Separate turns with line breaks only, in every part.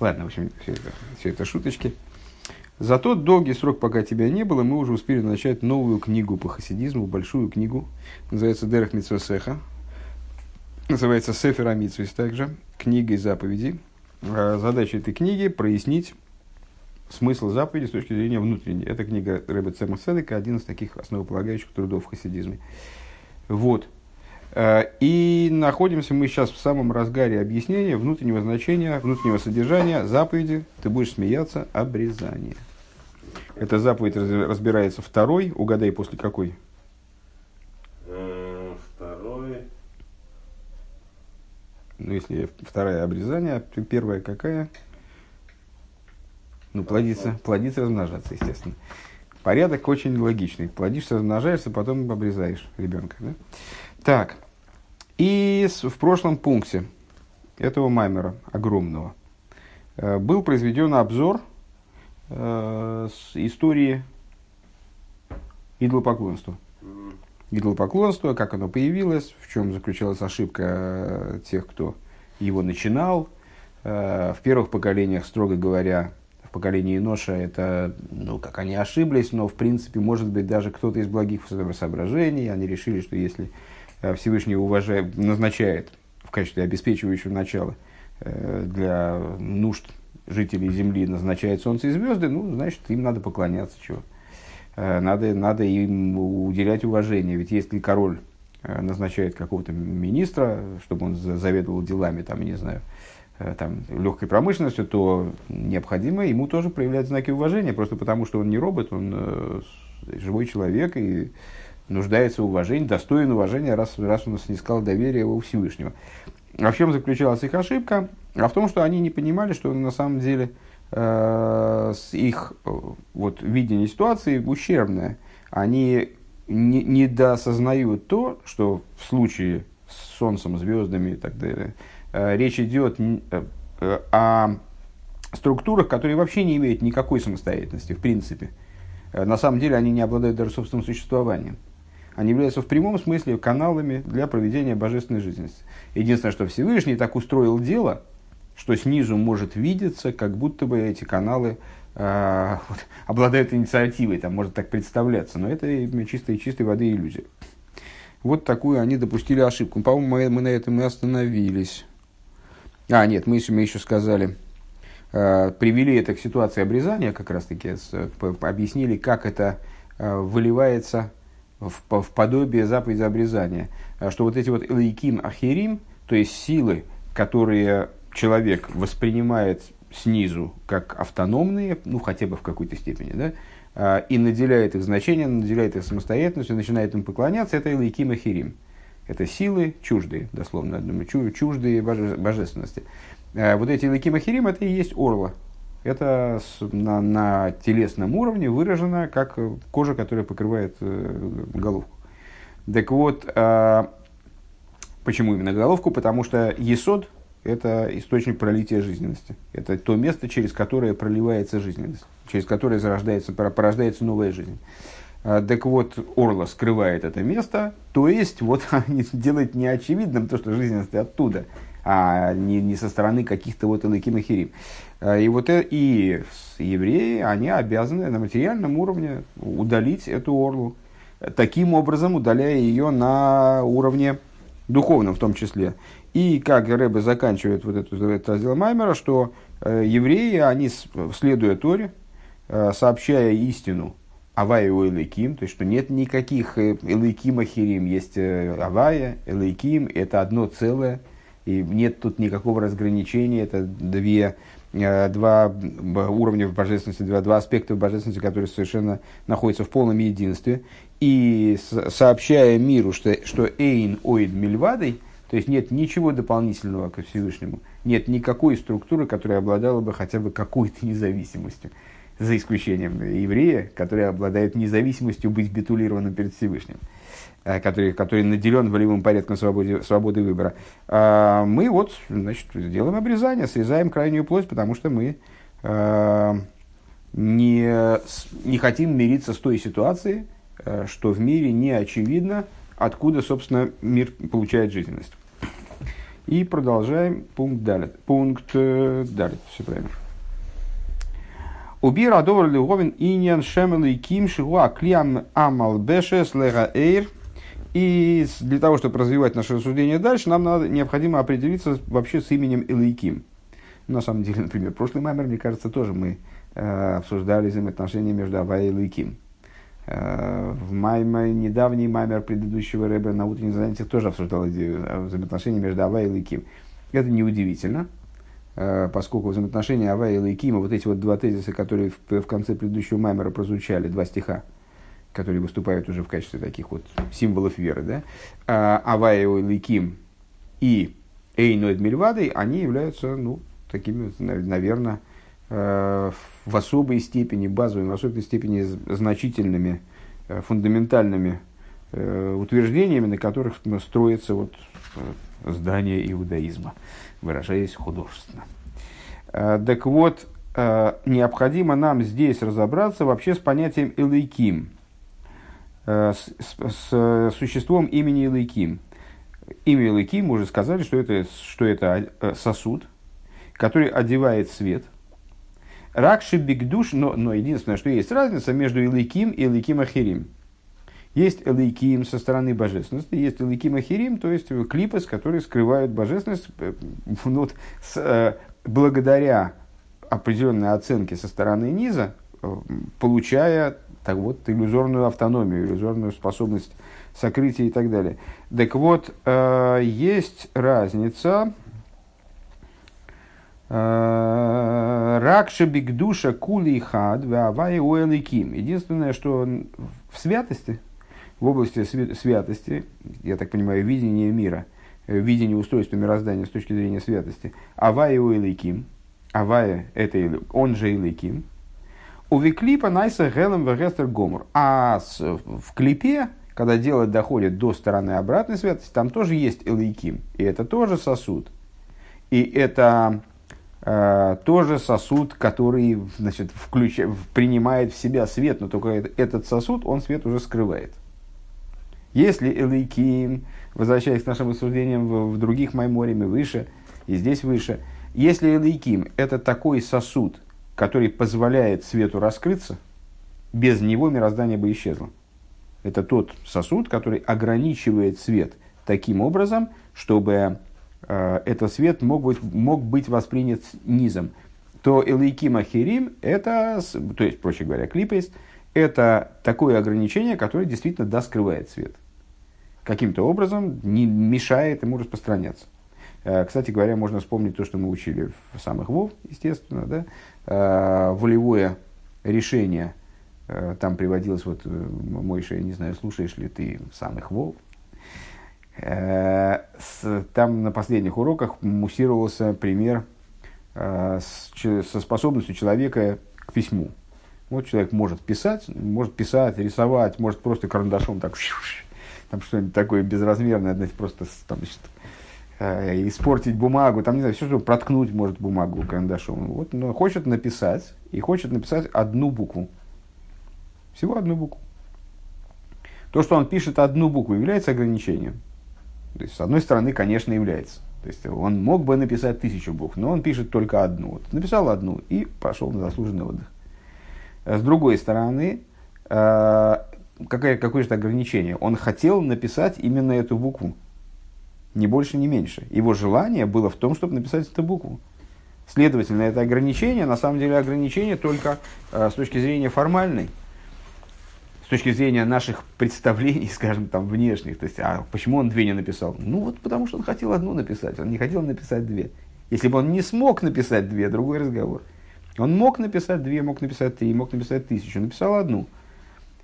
Ладно, в общем, все это, все это шуточки. За тот долгий срок, пока тебя не было, мы уже успели начать новую книгу по хасидизму, большую книгу. Называется Дерех Митсвесеха. Называется Сефер Амитсвес также. Книга и заповеди. А задача этой книги – прояснить смысл заповеди с точки зрения внутренней. Это книга Рэбе Цема Седека, один из таких основополагающих трудов в хасидизме. Вот. Э, и находимся мы сейчас в самом разгаре объяснения внутреннего значения, внутреннего содержания заповеди. Ты будешь смеяться, обрезание. Эта заповедь разбирается второй. Угадай, после какой?
Э, второй.
Ну, если вторая обрезание, первая какая? Ну, плодиться, плодиться, размножаться, естественно. Порядок очень логичный. Плодишься, размножаешься, потом обрезаешь ребенка. Да? Так. И в прошлом пункте этого маймера огромного э, был произведен обзор э, с истории идолопоклонства. Идолопоклонство, как оно появилось, в чем заключалась ошибка э, тех, кто его начинал. В первых поколениях, строго говоря, в поколении Ноша это, ну, как они ошиблись, но, в принципе, может быть, даже кто-то из благих соображений, они решили, что если Всевышний уважает, назначает в качестве обеспечивающего начала э, для нужд жителей Земли назначает Солнце и звезды, ну, значит, им надо поклоняться, чего. Э, надо, надо им уделять уважение. Ведь если король назначает какого-то министра, чтобы он заведовал делами, там, не знаю, там, легкой промышленностью, то необходимо ему тоже проявлять знаки уважения, просто потому что он не робот, он живой человек, и нуждается в уважении, достоин уважения, раз, раз он снискал доверие у Всевышнего. А в чем заключалась их ошибка? А в том, что они не понимали, что на самом деле э, их э, вот, видение ситуации ущербное. Они не, недоосознают то, что в случае с Солнцем, звездами и так далее, э, речь идет э, о структурах, которые вообще не имеют никакой самостоятельности, в принципе. Э, на самом деле они не обладают даже собственным существованием они являются в прямом смысле каналами для проведения божественной жизненности. Единственное, что Всевышний так устроил дело, что снизу может видеться, как будто бы эти каналы э, вот, обладают инициативой, там может так представляться, но это чистой, чистой воды иллюзия. Вот такую они допустили ошибку. По-моему, мы, мы на этом и остановились. А, нет, мы мы еще сказали, э, привели это к ситуации обрезания, как раз таки, с, объяснили, как это э, выливается в, в подобие заповеди обрезания, а что вот эти вот элейким ахерим, то есть силы, которые человек воспринимает снизу как автономные, ну хотя бы в какой-то степени, да, а, и наделяет их значением, наделяет их самостоятельностью, начинает им поклоняться, это элейким ахерим. Это силы чуждые, дословно, чуждые божественности. А, вот эти элейким ахерим, это и есть орла, это на, на телесном уровне выражено как кожа, которая покрывает э, головку. Так вот, э, почему именно головку? Потому что есод – это источник пролития жизненности. Это то место, через которое проливается жизненность, через которое зарождается, порождается новая жизнь. А, так вот, Орла скрывает это место, то есть вот делает неочевидным то, что жизненность оттуда, а не, не со стороны каких-то вот Элаким и а, И вот э, и евреи, они обязаны на материальном уровне удалить эту орлу, таким образом удаляя ее на уровне духовном в том числе. И как Рэбе заканчивает вот эту, этот раздел Маймера, что э, евреи, они, следуя Торе, э, сообщая истину Авая у Элейким, то есть, что нет никаких Элейким Ахирим, есть Авая, Элейким, это одно целое, и нет тут никакого разграничения, это две, э, два уровня в божественности, два, два аспекта в божественности, которые совершенно находятся в полном единстве. И сообщая миру, что, что Эйн Оид Мильвадой, то есть нет ничего дополнительного к Всевышнему, нет никакой структуры, которая обладала бы хотя бы какой-то независимостью, за исключением еврея, который обладает независимостью быть битулированным перед Всевышним. Э, который, который наделен волевым порядком свободы, свободы выбора, а мы вот значит, делаем обрезание, срезаем крайнюю плоть, потому что мы э, не, не хотим мириться с той ситуацией, э, что в мире не очевидно, откуда, собственно, мир получает жизненность. И продолжаем пункт далее. Пункт э, далее, все правильно. Убир адовар леговин иньян шемел и ким шигуа клиам амал бешес лега эйр. И для того, чтобы развивать наше рассуждение дальше, нам надо, необходимо определиться вообще с именем Элейким. На самом деле, например, прошлый маймер, мне кажется, тоже мы э, обсуждали взаимоотношения между Авай и Элейким. Э, в маймер, недавний маймер предыдущего рэба на утренних занятиях тоже обсуждал идею взаимоотношений между Авай и Лейким. Это неудивительно, поскольку взаимоотношения Авай и Лейкима, вот эти вот два тезиса, которые в, в конце предыдущего маймера прозвучали, два стиха, которые выступают уже в качестве таких вот символов веры, да, а, Авай и Лейким и Эйноид Мильвадой, они являются, ну, такими, наверное, Э, в особой степени, базовыми, в особой степени значительными, э, фундаментальными э, утверждениями, на которых строится вот здание иудаизма, выражаясь художественно. Так вот, необходимо нам здесь разобраться вообще с понятием Элейким, с, с существом имени Элейким. Имя Элейким, мы уже сказали, что это, что это сосуд, который одевает свет – Ракши бигдуш, но, но единственное, что есть разница между Илайким и Илайким Ахирим. Есть Элейким со стороны божественности, есть Элейким Ахирим, то есть клипы, которые скрывают божественность э, ну, с, э, благодаря определенной оценке со стороны низа, э, получая так вот, иллюзорную автономию, иллюзорную способность сокрытия и так далее. Так вот, есть разница Ракша бигдуша кули хад вавай уэликим. Единственное, что в святости, в области святости, я так понимаю, видение мира, э, видение устройства мироздания с точки зрения святости, авая уэликим, авая это он же эликим, у виклипа найса гелем вегестер гомор. А в клипе, когда дело доходит до стороны обратной святости, там тоже есть элейким. И это тоже сосуд. И это Э, тоже сосуд, который значит, включ... принимает в себя свет, но только этот сосуд, он свет уже скрывает. Если Элейким, возвращаясь к нашим рассуждениям в, в других Майморями выше, и здесь выше, если Элейким – это такой сосуд, который позволяет свету раскрыться, без него мироздание бы исчезло. Это тот сосуд, который ограничивает свет таким образом, чтобы Э, этот свет мог быть, мог быть воспринят низом, то Элейким Ахирим – это, то есть, проще говоря, клипейс, это такое ограничение, которое действительно да, скрывает свет. Каким-то образом не мешает ему распространяться. Э, кстати говоря, можно вспомнить то, что мы учили в самых ВОВ, естественно, да? Э, волевое решение, там приводилось, вот, Мойша, я не знаю, слушаешь ли ты самых ВОВ, Э, там на последних уроках муссировался пример э, со способностью человека к письму. Вот человек может писать, может писать, рисовать, может просто карандашом так там что-нибудь такое безразмерное, знаете, просто там, значит, э, испортить бумагу, там, не знаю, все, что проткнуть может бумагу карандашом. Вот, но хочет написать, и хочет написать одну букву. Всего одну букву. То, что он пишет одну букву, является ограничением. То есть, с одной стороны, конечно, является. То есть, он мог бы написать тысячу букв, но он пишет только одну. Вот, написал одну и пошел на заслуженный отдых. С другой стороны, э, какое, какое же ограничение? Он хотел написать именно эту букву. Ни больше, ни меньше. Его желание было в том, чтобы написать эту букву. Следовательно, это ограничение, на самом деле ограничение только э, с точки зрения формальной с точки зрения наших представлений, скажем, там, внешних. То есть, а почему он две не написал? Ну, вот потому что он хотел одну написать, он не хотел написать две. Если бы он не смог написать две, другой разговор. Он мог написать две, мог написать три, мог написать тысячу, написал одну.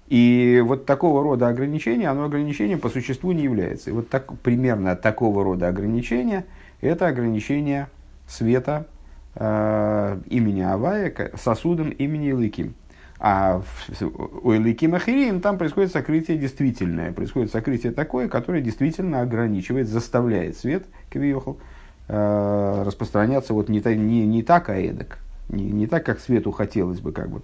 И вот такого рода ограничение, оно ограничением по существу не является. И вот так, примерно такого рода ограничение, это ограничение света э, имени Авая сосудом имени Илыким. А у Эликим Ахирим там происходит сокрытие действительное. Происходит сокрытие такое, которое действительно ограничивает, заставляет свет, Кавиохал, э, распространяться вот не, не, не так, а эдак. Не, не так, как свету хотелось бы, как бы.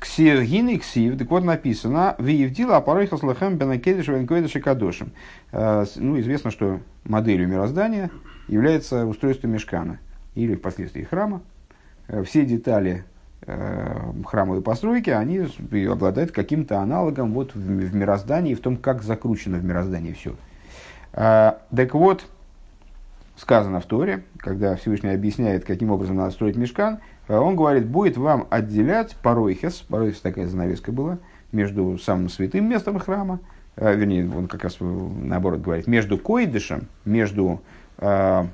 Ксиргин и ксив, так вот написано, Виевдила апаройхас лахем бенакедиш венкойдыш и кадошим. Ну, известно, что моделью мироздания является устройство мешкана, или впоследствии храма. Все детали храмовой постройки, они обладают каким-то аналогом вот в, в мироздании, в том, как закручено в мироздании все. Так вот, сказано в Торе, когда Всевышний объясняет, каким образом надо строить мешкан, а он говорит, будет вам отделять паройхес, паройхес такая занавеска была, между самым святым местом храма, э, вернее, он как раз наоборот говорит, между койдышем, между э,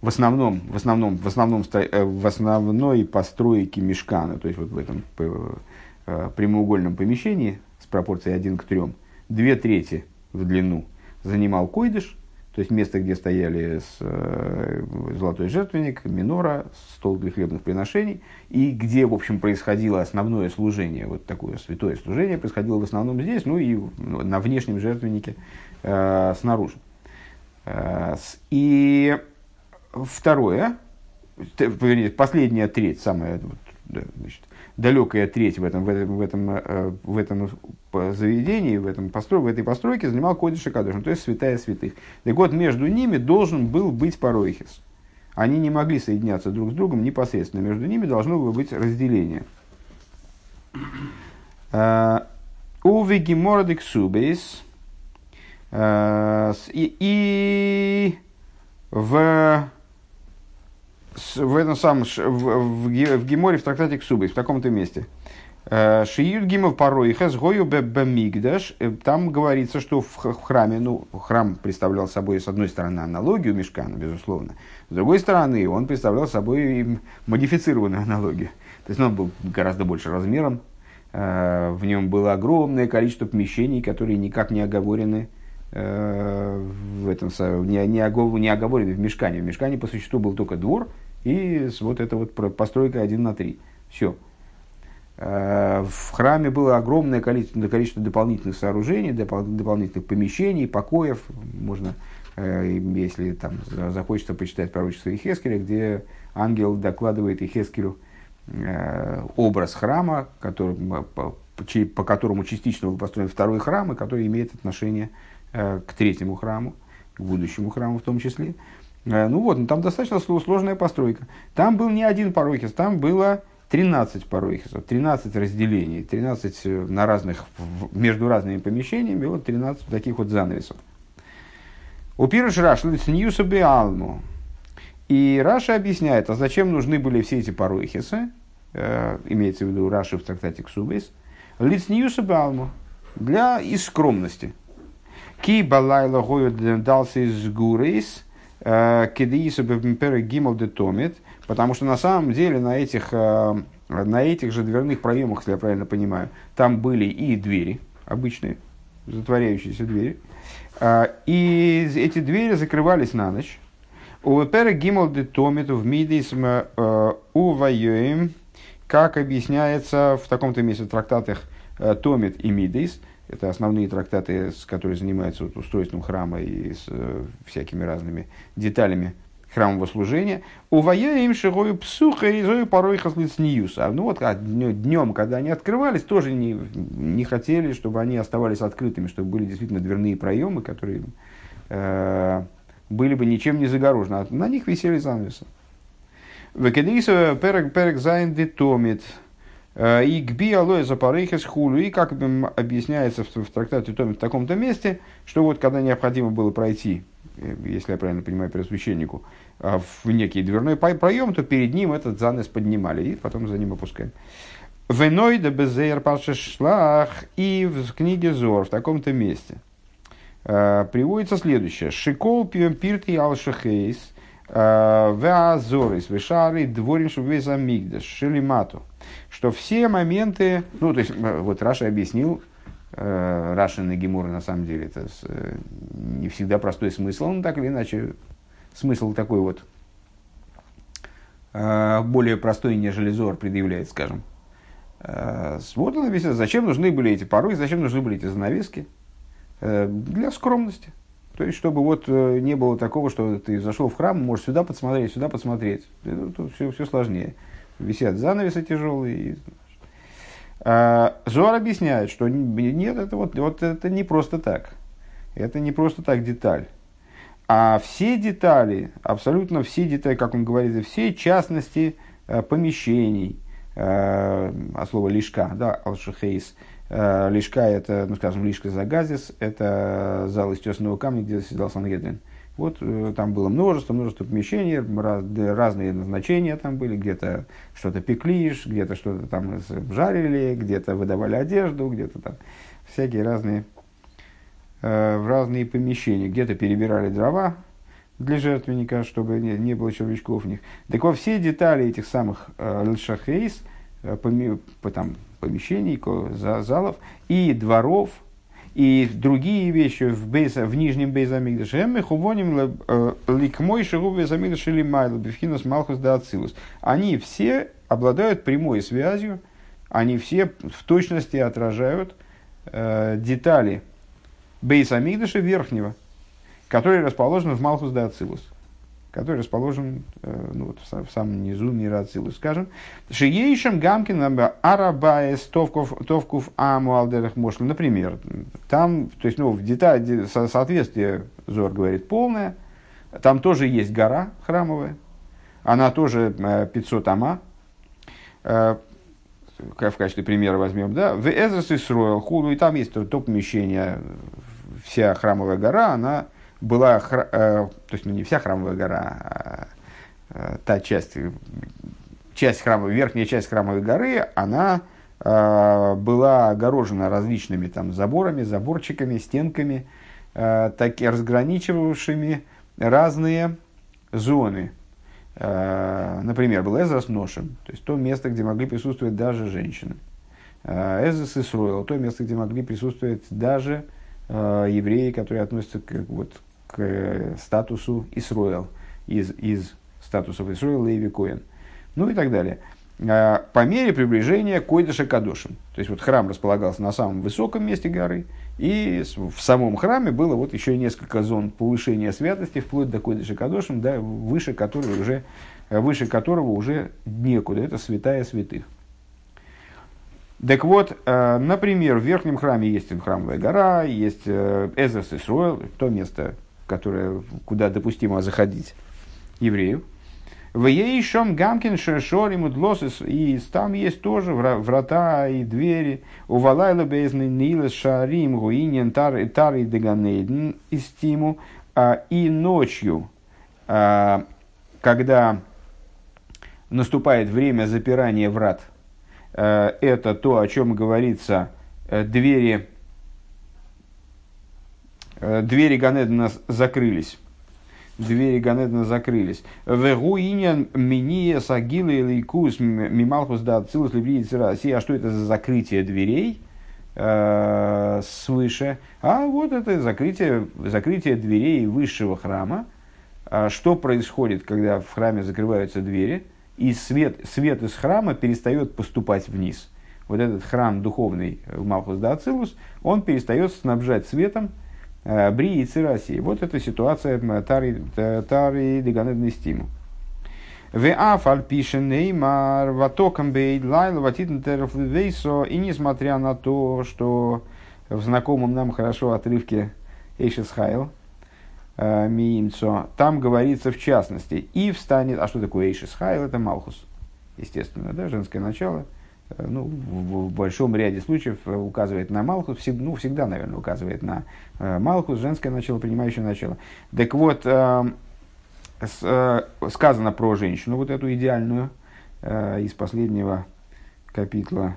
в основном, в основном, в основном, э, в основной постройке мешкана, то есть вот в этом э, прямоугольном помещении с пропорцией 1 к 3, две трети в длину занимал койдыш, то есть место, где стояли с, э, золотой жертвенник, минора, стол для хлебных приношений, и где, в общем, происходило основное служение, вот такое святое служение происходило в основном здесь, ну и на внешнем жертвеннике э, снаружи. Э, и второе, последняя треть, самая значит, далекая треть в этом, в этом, в этом, э, в этом заведении, в, этом построй, в этой постройке занимал Кодиш и Кадушин, то есть святая святых. Так вот, между ними должен был быть Паройхис. Они не могли соединяться друг с другом непосредственно. Между ними должно было быть разделение. Э, Уве гемордик субейс. Э, и в в этом самом, в, в, в Геморе, в трактате Ксубы, в таком-то месте. Э, Шиют Гимов порой хэс гою бемигдаш. Э, там говорится, что в храме, ну, храм представлял собой, с одной стороны, аналогию мешкана, безусловно. С другой стороны, он представлял собой модифицированную аналогию. То есть, он был гораздо больше размером. Э, в нем было огромное количество помещений, которые никак не оговорены в этом не, не оговорены в мешкане. В мешкане по существу был только двор, и вот эта вот постройка 1 на 3. Все. Э, в храме было огромное количество, количество дополнительных сооружений, дополнительных помещений, покоев. Можно, э, если там захочется почитать пророчество Ихескеля, где ангел докладывает Ихескелю э, образ храма, который, по, по которому частично был построен второй храм, и который имеет отношение к третьему храму, к будущему храму в том числе. Э, ну вот, ну, там достаточно сложная постройка. Там был не один парохис, там было 13 парохисов, 13 разделений, 13 э, на разных, между разными помещениями, вот 13 таких вот занавесов. ופירש רש"י לצניעותא בעלמא. И Раша объясняет, а зачем нужны были все эти парохисы, э, имеется в виду Раши в трактате Ксубейс, לצניעותא בעלמא, для из скромности. כי בלילה היו דלתות סגורות – כדאיתא בפרק ג' דתמיד, потому что на самом деле на этих, э, на этих же дверных проемах, если я правильно понимаю, там были и двери обычные, затворяющиеся двери, э, и эти двери закрывались на ночь. У Пере Гимал де Томит в Мидис э, Увайоем, как объясняется в таком-то месте в трактатах Томит и Мидис, это основные трактаты, которые занимаются вот устройством храма и с э, всякими разными деталями храмового служения. וביום שהיו פתוחות היו פרוכת לצניעותא. Ну вот а днем, когда они открывались, тоже не, не хотели, чтобы они оставались открытыми, чтобы были действительно дверные проемы, которые э, были бы ничем не загорожены. А на них висели занавесы. וכדאיתא פרק פרק ז' דתמיד. Э, הגביה לו את הפרוכת וכולי. И как объясняется в, в трактате Томе в таком-то месте, что вот когда необходимо было пройти, э, если я правильно понимаю, первосвященнику, э, в некий дверной проем, то перед ним этот занавес поднимали и потом за ним опускали. Веной да безейр шлах и в книге Зор в таком-то месте приводится следующее. Шикол пирти алшахейс веазорис вешары дворим шубвеза мигдаш шелимату что все моменты, ну, то есть, э, вот Раша объяснил, э, и Гемур, на самом деле, это э, не всегда простой смысл, но так или иначе, смысл такой вот, э, более простой, нежели Зор предъявляет, скажем. Вот он объясняет, зачем нужны были эти пороги, зачем нужны были эти занавески. Для скромности. То есть, чтобы вот не было такого, что ты зашел в храм, можешь сюда посмотреть, сюда посмотреть. Тут все, все сложнее висят занавесы тяжелые. Зор объясняет, что нет, это вот, вот это не просто так. Это не просто так деталь. А все детали, абсолютно все детали, как он говорит, все частности помещений, от а слова лишка, да, алшихейс, лишка это, ну скажем, лишка загазис, это зал из тесного камня, где заседал Сангедрин. Вот э, там было множество, множество помещений, раз, разные назначения там были, где-то что-то пекли, где-то что-то там жарили, где-то выдавали одежду, где-то там всякие разные, э, в разные помещения, где-то перебирали дрова для жертвенника, чтобы не, не было червячков в них. Так вот, все детали этих самых э, лшахейс, э, поми, по, там, помещений, залов и дворов – и другие вещи в, бейса, в нижнем Бейзамигдаше, мы хувоним э, ликмой шигу Бейзамигдаш или майл, бифхинус малхус да ацилус. Они все обладают прямой связью, они все в точности отражают э, детали Бейзамигдаша верхнего, который расположен в Малхус да Ацилус который расположен э, ну, вот, в, самом низу мира Ацилус, скажем. Шиейшем Гамкин Арабае Товков Товков Амуалдерах Мошли. Например, там, то есть, ну, в детали, соответствие, Зор говорит, полное. Там тоже есть гора храмовая. Она тоже 500 ама. Э, в качестве примера возьмем, да, в Эзрас Исроил, Худу, и там есть то, то помещение, вся храмовая гора, она была, э, то есть ну, не вся храмовая гора, а э, та часть, часть храмовой, верхняя часть храмовой горы, она э, была огорожена различными там заборами, заборчиками, стенками, так и разграничивавшими разные зоны. Например, был Эзрас Ношем, то есть то место, где могли присутствовать даже женщины. Эзрас Исруэл, то место, где могли присутствовать даже евреи, которые относятся к, вот, к э, статусу Исруэл, из, из статусов Исруэл Леви Коэн, ну и так далее. А, по мере приближения Койдыша Кадошин. То есть вот храм располагался на самом высоком месте горы, и в самом храме было вот еще несколько зон повышения святости, вплоть до Койдыша Кадошин, да, выше, которого уже, выше которого уже некуда. Это святая святых. Так вот, э, например, в верхнем храме есть храмовая гора, есть э, Эзерс Исруэл, то место, которое, куда допустимо заходить еврею. В Ейшом Гамкин Шешорим Удлосис, и там есть тоже врата и двери. У Валайла Безны Нилес Шарим Гуинен Тар и Тар и Деганейден Истиму. А, и ночью, а, когда наступает время запирания врат, а, это то, о чем говорится, э, двери Э, двери Ганедана закрылись. Двери Ганедана закрылись. Вегуинен миния сагилы или кус мималхус да цилус России. А что это за закрытие дверей? Э, свыше. А вот это закрытие, закрытие дверей высшего храма. А что происходит, когда в храме закрываются двери, и свет, свет из храма перестает поступать вниз. Вот этот храм духовный Малхус да Ацилус, он перестает снабжать светом Э, Бри и Цираси. Вот эта ситуация Тари, тари Деганедный стиму. В афаль пишет Неймар, ватокам бейд лайл, ватитнтеров вейсо, и несмотря на то, что в знакомом нам хорошо отрывке Эйшес Хайл, э, Миимцо, там говорится в частности, и встанет, а что такое Эйшес Хайл, это Малхус, естественно, да, женское начало – Э, ну, в, большом ряде случаев э, указывает на Малхус, ну, всегда, наверное, указывает на э, Малхус, женское начало, принимающее начало. Так вот, э, э, сказано про женщину, вот эту идеальную, э, из последнего капитла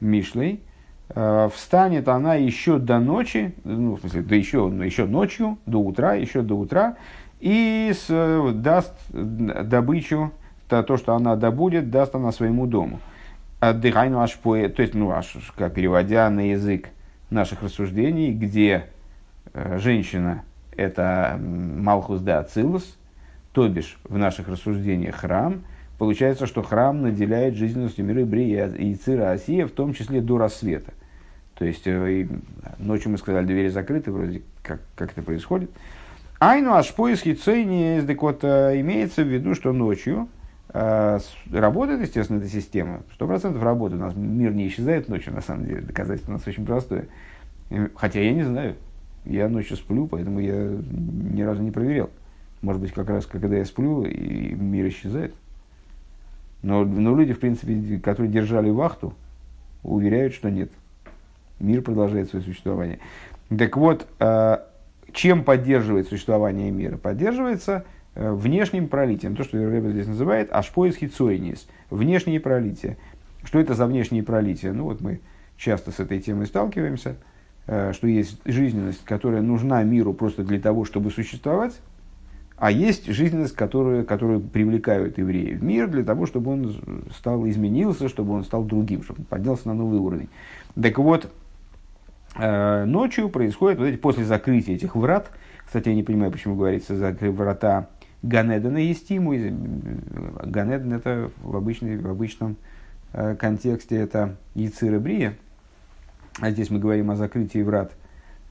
Мишлей, э, встанет она еще до ночи, ну, в смысле, да еще, еще ночью, до утра, еще до утра, и с, э, даст добычу, то, то, что она добудет, даст она своему дому. Дыхайну ашпоэ, то есть, ну, аж, переводя на язык наших рассуждений, где э, женщина – это Малхус де Ацилус, то бишь в наших рассуждениях храм, получается, что храм наделяет жизненностью мира Брия и Цира Осия, в том числе до рассвета. То есть, э, ночью мы сказали, двери закрыты, вроде как, как это происходит. Айну ашпоис хицейни вот, имеется в виду, что ночью работает, естественно, эта система. Сто процентов работает. У нас мир не исчезает ночью, на самом деле. Доказательство у нас очень простое. Хотя я не знаю. Я ночью сплю, поэтому я ни разу не проверял. Может быть, как раз когда я сплю, и мир исчезает. Но, но люди, в принципе, которые держали вахту, уверяют, что нет. Мир продолжает свое существование. Так вот, э, чем поддерживает существование мира? Поддерживается внешним пролитием. То, что Рэбе здесь называет ашпоис хитсойнис. Внешние пролития. Что это за внешние пролития? Ну вот мы часто с этой темой сталкиваемся, э, что есть жизненность, которая нужна миру просто для того, чтобы существовать, а есть жизненность, которую, которую привлекают евреи в мир для того, чтобы он стал, изменился, чтобы он стал другим, чтобы он поднялся на новый уровень. Так вот, э, ночью происходит, вот эти, после закрытия этих врат, кстати, я не понимаю, почему говорится закрыть врата Ганедана Естиму. Ганеден это в, обычной, в обычном э, контексте это Яцира Брия, а здесь мы говорим о закрытии врат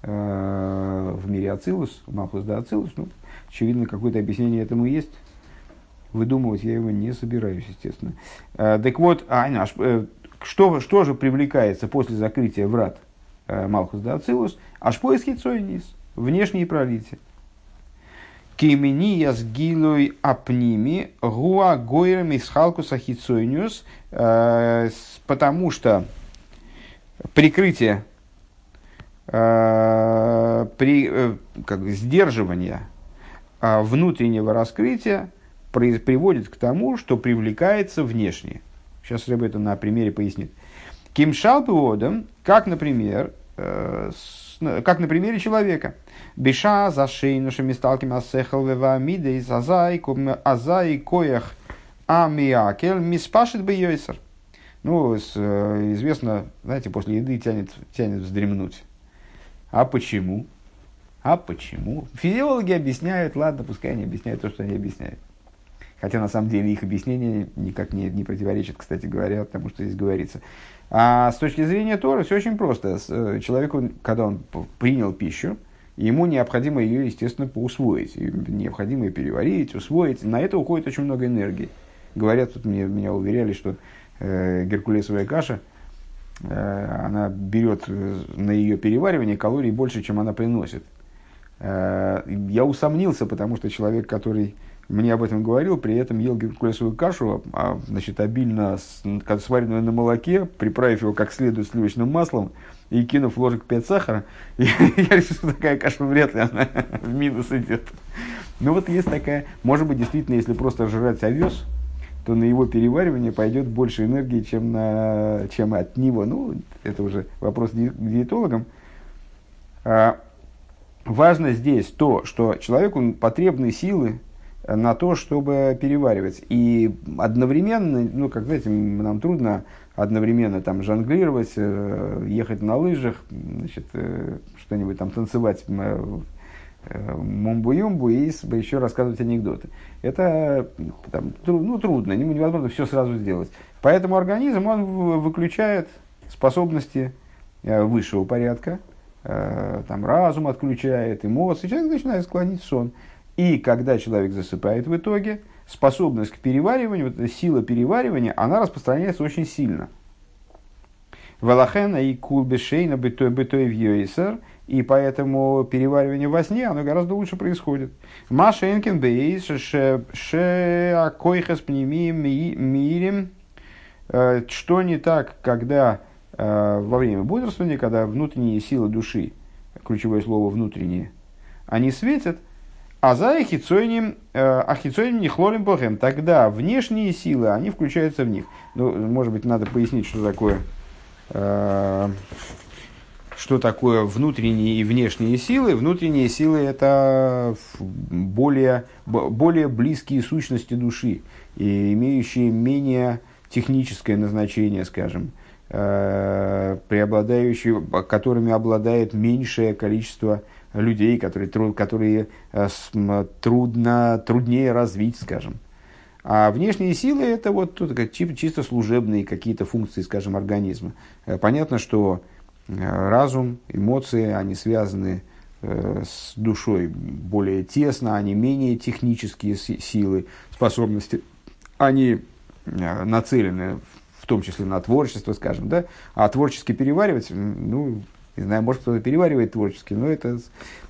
э, в мире Ацилус, Малхус да Ацилус, ну, Очевидно, какое-то объяснение этому есть. Выдумывать я его не собираюсь, естественно. А, так вот, а, наш, э, что, что же привлекается после закрытия врат э, Малхус да Ацилус? Аж поиск хитсойнис, внешние пролития. Кемения с гилой апними гуа гойрам из халкуса хитсойниус, э, потому что прикрытие, при, как, сдерживание а внутреннего раскрытия приводит к тому, что привлекается внешнее. Сейчас Рэб это на примере пояснит. Кимшал пиводом, как, например, э, как на примере человека. Биша за шейнушами сталким асехал вевамида из азай азай коях амиакель миспашит бейойсер. Ну, э, известно, знаете, после еды тянет, тянет вздремнуть. А почему? А почему? Физиологи объясняют, ладно, пускай они объясняют то, что они объясняют. Хотя на самом деле их объяснение никак не, не противоречит, кстати говоря, тому, что здесь говорится. А с точки зрения Тора все очень просто. Э, человеку, когда он принял пищу, ему необходимо ее, естественно, поусвоить. Необходимо ее переварить, усвоить. На это уходит очень много энергии. Говорят, тут мне, меня уверяли, что э, геркулесовая каша, э, она берет э, на ее переваривание калорий больше, чем она приносит. Э, я усомнился, потому что человек, который мне об этом говорил, при этом ел геркулесовую кашу, а, значит, обильно сваренную на молоке, приправив его как следует сливочным маслом и кинув ложек 5 сахара, я, решил, что такая каша вряд ли она в минус идет. Ну вот есть такая, может быть, действительно, если просто жрать овес, то на его переваривание пойдет больше энергии, чем, на, чем от него. Ну, это уже вопрос к диетологам. А, важно здесь то, что человеку потребны силы на то, чтобы переваривать. И одновременно, ну, как знаете, нам трудно одновременно там жонглировать, э, ехать на лыжах, значит, э, что-нибудь там танцевать э, мумбу-юмбу и еще рассказывать анекдоты. Это там, ну, трудно, невозможно все сразу сделать. Поэтому организм, он выключает способности высшего порядка, там разум отключает, эмоции, человек начинает склонить сон. И когда человек засыпает в итоге, способность к перевариванию, вот эта сила переваривания, она распространяется очень сильно. Валахена и кулбешейна бытой бытой в и поэтому переваривание во сне, оно гораздо лучше происходит. Маша Энкин Бейс, Ше Акойхас Мирим, э, что не так, когда Э, во время бодрствования, когда внутренние силы души, ключевое слово внутренние, они светят, а за ахицойним, э, ахицойним не хлорим богем, тогда внешние силы, они включаются в них. Ну, может быть, надо пояснить, что такое, э, что такое внутренние и внешние силы. Внутренние силы – это более, более близкие сущности души, и имеющие менее техническое назначение, скажем, Э, преобладающие, которыми обладает меньшее количество людей, которые, которые э, трудно, труднее развить, скажем. А внешние силы это вот чисто служебные какие-то функции, скажем, организма. Э, понятно, что разум, эмоции, они связаны с душой более тесно, они менее технические силы, способности они нацелены в том числе на творчество, скажем, да, а творчески переваривать, ну, не знаю, может кто-то переваривает творчески, но это,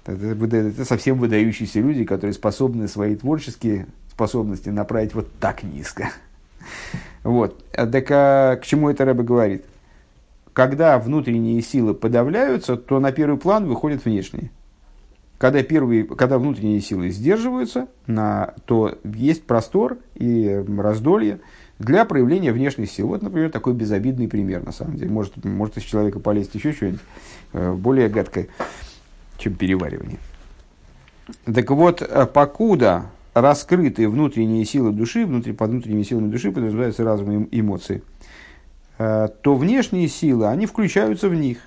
это, это совсем выдающиеся люди, которые способны свои творческие способности направить вот так низко. Вот. Так а, к чему это Рэбе говорит? Когда внутренние силы подавляются, то на первый план выходят внешние. Когда, первые, когда внутренние силы сдерживаются, на, то есть простор и раздолье для проявления внешних сил. Вот, например, такой безобидный пример, на самом деле. Может, может из человека полезть еще что-нибудь э, более гадкое, чем переваривание. Так вот, э, покуда раскрытые внутренние силы души, внутри, под внутренними силами души подразумеваются разум и эмоции, э, то внешние силы, они включаются в них.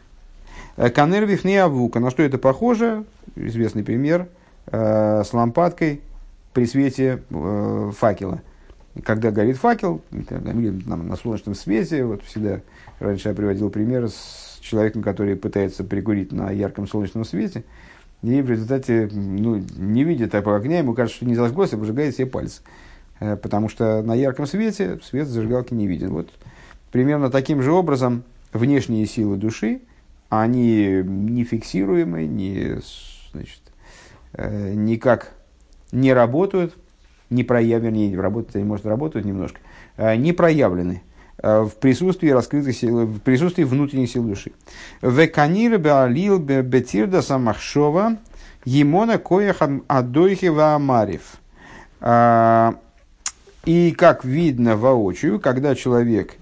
Канервих не авука. На что это похоже? Известный пример с лампадкой при свете факела когда горит факел, там, на солнечном свете, вот всегда раньше я приводил пример с человеком, который пытается прикурить на ярком солнечном свете, и в результате ну, не видит этого огня, ему кажется, что не зажглось, а обжигает себе пальцы. Э, потому что на ярком свете свет зажигалки не виден. Вот примерно таким же образом внешние силы души, они не фиксируемы, не, значит, э, никак не работают, не проявлены, вернее, работать они, может, работают немножко, а, не проявлены а, в присутствии раскрытой силы, в присутствии внутренних сил души. Веканир беалил бетирда самахшова емона коях адойхи ваамарив. А, и как видно воочию, когда человек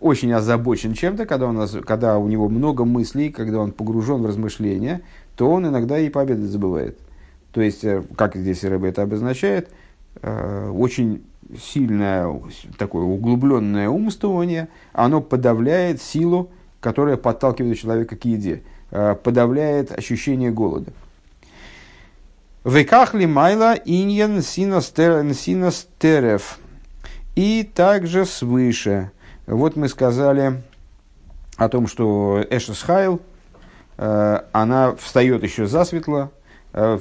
очень озабочен чем-то, когда, нас, когда у него много мыслей, когда он погружен в размышления, то он иногда и победы забывает. То есть, э, как здесь Рэбе это обозначает, э, очень сильное, такое углубленное умствование, оно подавляет силу, которая подталкивает человека к еде, э, подавляет ощущение голода. Векахли майла иньян синастерев. И также свыше. Вот мы сказали о том, что Эшесхайл, она встает еще засветло, в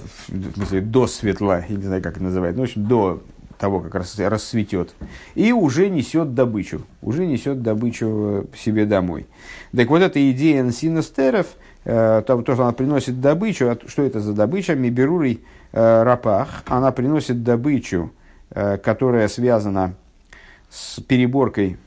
смысле, до светла, я не знаю, как это называют, ну, в общем, до того, как рассветет, и уже несет добычу, уже несет добычу себе домой. Так вот, эта идея Нсинестеров, э, то, что она приносит добычу, а что это за добыча? Миберурий э, рапах, она приносит добычу, которая связана с переборкой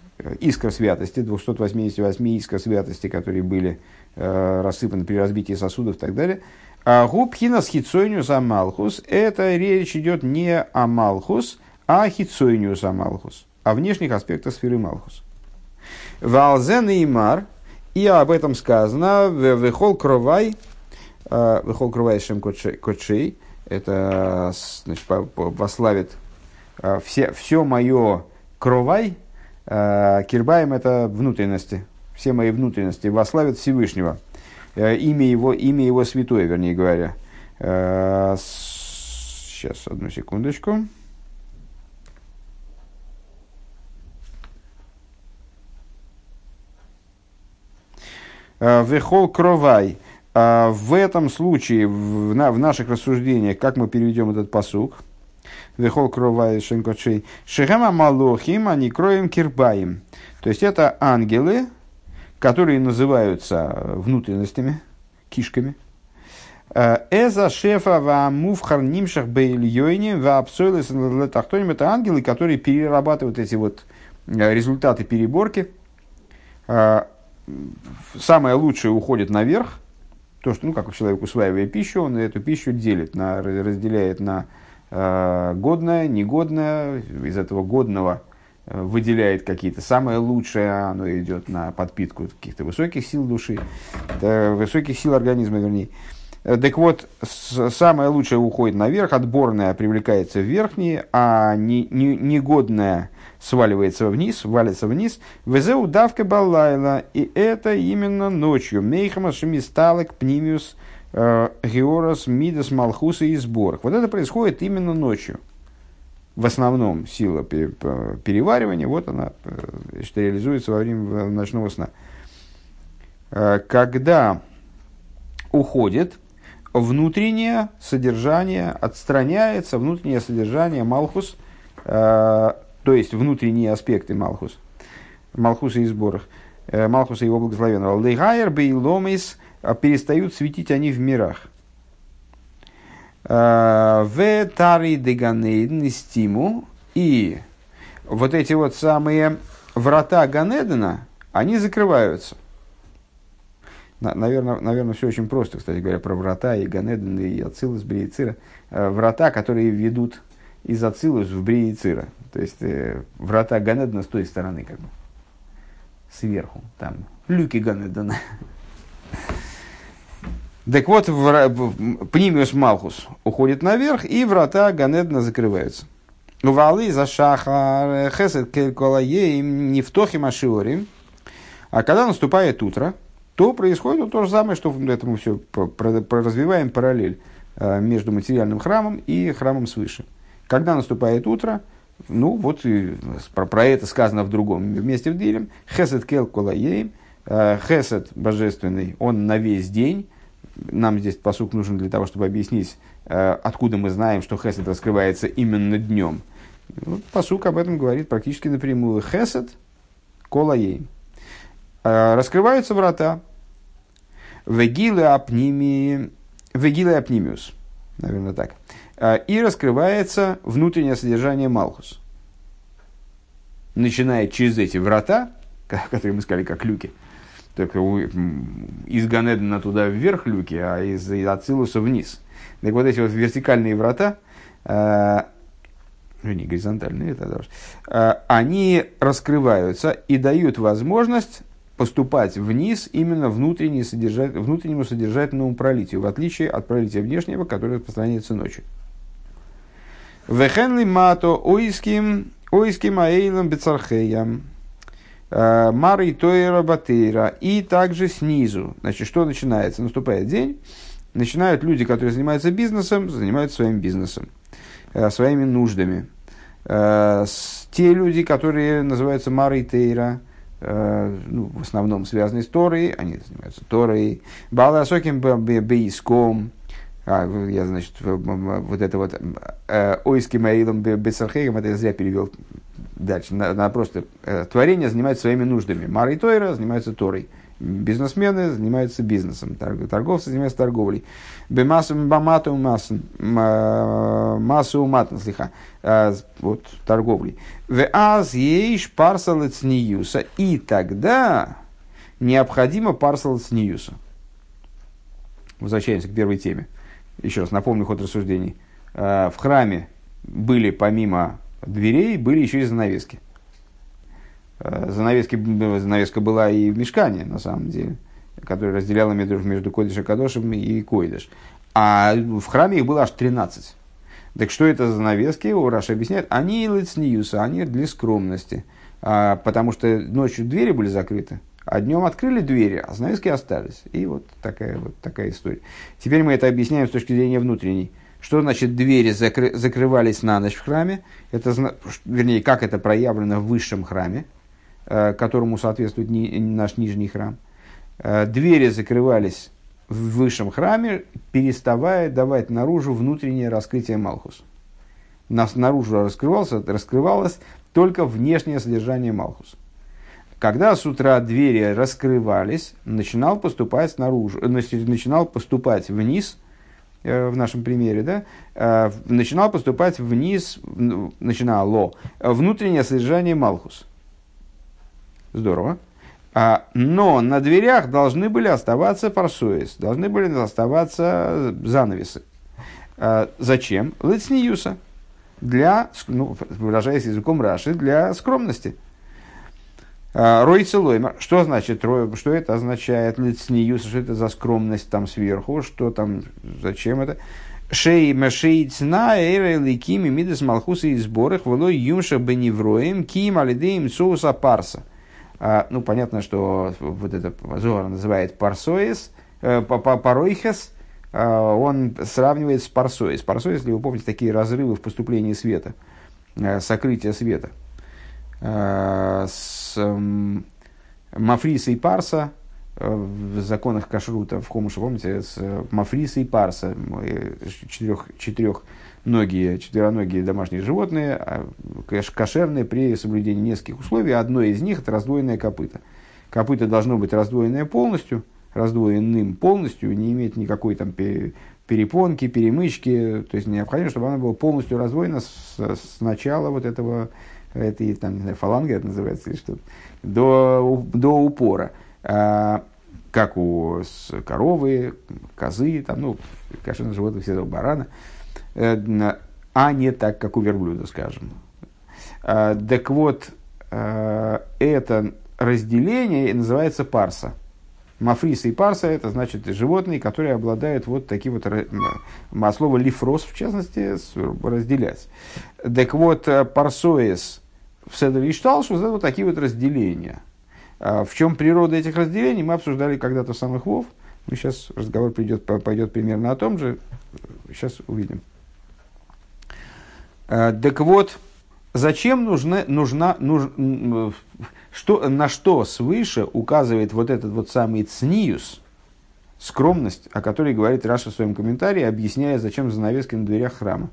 искр святости, 288 искр святости, которые были рассыпаны при разбитии сосудов и так далее – губхина с хитсойниус амалхус, это речь идет не о малхус, а хитсойниус амалхус, о внешних аспектах сферы малхус. Валзен и мар, и об этом сказано, вехол кровай, э, вехол кровай шем кочей, это значит, вославит э, все, все мое кровай, кирбаем это внутренности, все мои внутренности, вославит Всевышнего – имя его, имя его святое, вернее говоря. Э, сейчас, одну секундочку. Э, Вехол кровай. В этом случае, в, на, в наших рассуждениях, как мы переведем этот посук, Вехол кровай шенкочей, шехема малохим, они кроем кирбаем. То есть это ангелы, которые называются внутренностями, кишками. Э, Эза шефа ва мувхар нимшах бейльёйни ва абсойлес летахтоним. Это ангелы, которые перерабатывают эти вот э, результаты переборки. Э, самое лучшее уходит наверх. То, что, ну, как человек усваивая пищу, он эту пищу делит, на, разделяет на годное, негодное. Из этого годного Э, выделяет какие-то самое лучшее, оно идет на подпитку каких-то высоких сил души, высоких сил организма, вернее. Э, так вот, самое лучшее уходит наверх, отборное привлекается в верхние, а негодное сваливается вниз, валится вниз. Везеу давка баллайла, и это именно ночью. Мейхама шемисталек пнимиус э, георос мидас малхуса и сборах. Вот это происходит именно ночью в основном сила переваривания, вот она значит, э, реализуется во время ночного сна. Э, когда уходит внутреннее содержание, отстраняется внутреннее содержание Малхус, э, то есть внутренние аспекты Малхус, Малхуса и сборах, э, Малхуса и его благословенного. Лейгайер бейломис перестают светить они в мирах. В тари деганейден стиму и вот эти вот самые врата Ганедена, они закрываются. Наверное, наверное, все очень просто, кстати говоря, про врата и Ганеден, и Ацилус, Бриецира. Э, врата, которые ведут из Ацилус в Бриецира. То есть, э, врата Ганедена с той стороны, как бы, сверху, там, люки Ганедена. Так вот, Пнимиус Малхус уходит наверх, и врата Ганедна закрываются. Валы за шахар хесед кельколаеем не в тохе машиори. А когда наступает утро, то происходит то же самое, что это мы все развиваем параллель э, между материальным храмом и храмом свыше. Когда наступает утро, ну вот и про, про это сказано в другом месте в Дилем. Хесед кел колаеем. Э, хесед божественный, он на весь день. Нам здесь посук нужен для того, чтобы объяснить, э, откуда мы знаем, что хесед раскрывается именно днем. Вот посук об этом говорит практически напрямую. Хесед колаей. Э, раскрываются врата. Вегилы апними, вегилы апнимиус. Наверное, так. Э, и раскрывается внутреннее содержание Малхус. Начиная через эти врата, которые мы сказали как люки, так из Ганедена туда вверх люки, а из Ацилуса вниз. Так вот эти вот вертикальные врата, э, не горизонтальные, это даже, э, они раскрываются и дают возможность поступать вниз именно внутренне внутреннему содержательному пролитию, в отличие от пролития внешнего, которое распространяется ночью. Вехенли мато ойским, ойским аэйлом бецархеям. Э, Марой Тойра Батейра. И также снизу. Значит, что начинается? Наступает день. Начинают люди, которые занимаются бизнесом, занимаются своим бизнесом, э, своими нуждами. Э, те люди, которые называются Марой Тейра, ну, в основном связаны с Торой, они занимаются Торой. Баласоким Бейском, а, я, значит, вот это вот Ойски Маилом Бесархейгом, это я зря перевел Дальше, на, на просто э, творение занимается своими нуждами. Мара и Тойра занимаются Торой. Бизнесмены занимаются бизнесом, торговцы занимаются торговлей. Бемасу бамату массу массу матн слиха. Э, вот торговлей. В аз ейш парсал цниюса. И тогда необходимо парсал цниюса. Возвращаемся к первой теме. Еще раз напомню ход рассуждений. Э, в храме были помимо дверей были еще и занавески. Э, занавески, занавеска была и в мешкане, на самом деле, которая разделяла между, между Койдыш и Кадошем и Койдыш. А в храме их было аж 13. Так что это за занавески? Раша объясняет, они лицниюса, они для скромности. А, потому что ночью двери были закрыты, а днем открыли двери, а занавески остались. И вот такая, вот такая история. Теперь мы это объясняем с точки зрения внутренней. Что значит двери закры, закрывались на ночь в храме? Это, вернее, как это проявлено в высшем храме, э, которому соответствует ни, наш нижний храм. Э, двери закрывались в высшем храме, переставая давать наружу внутреннее раскрытие Малхус. Нас наружу раскрывался, раскрывалось только внешнее содержание Малхус. Когда с утра двери раскрывались, начинал поступать снаружи, начинал поступать вниз – Э, в нашем примере, да, э, начинал поступать вниз, начинало внутреннее содержание Малхус. Здорово. А, но на дверях должны были оставаться парсуэс, должны были оставаться занавесы. А, зачем? Лыцниюса. Для, ну, выражаясь языком Раши, для скромности. А, Рой Целоймер. Что значит, что это означает лицниюс, что это за скромность там сверху, что там, зачем это? Шей машей цна эйра ликими мидас малхуса и сборах влой юмша беневроем ким алидеем соуса парса. А, ну, понятно, что вот это Зора называет парсоис, э, паройхес, э, он сравнивает с парсоис. Парсоис, если вы помните, такие разрывы в поступлении света, э, сокрытие света – с эм, Мафриса и Парса э, в законах Кашрута, в Хомуше, помните, с э, Мафриса и Парса, четырех, четырех многие четвероногие домашние животные а, кошерные при соблюдении нескольких условий. Одно из них – это раздвоенное копыто. Копыто должно быть раздвоенное полностью, раздвоенным полностью, не иметь никакой там перепонки, перемычки. То есть необходимо, чтобы оно было полностью раздвоено с, с начала вот этого, этой там, не знаю, фаланги это называется или что до, до упора. А, как у коровы, козы, там, ну, кошерных животных, все барана. Э, а не так, как у верблюда, скажем. А, так вот, э, это разделение называется парса. Мафриса и парса – это значит животные, которые обладают вот таким вот, а слово лифрос, в частности, разделять. Так вот, э, парсоис в Седер Иштал, что это вот такие вот разделения. А в чем природа этих разделений, мы обсуждали когда-то в самых Вов. Мы сейчас разговор придет, пойдет примерно о том же. Сейчас увидим. Э, так вот, зачем нужна, нужна, нуж, что, на что свыше указывает вот этот вот самый цниус, скромность, о которой говорит Раша в своем комментарии, объясняя, зачем занавески на дверях храма.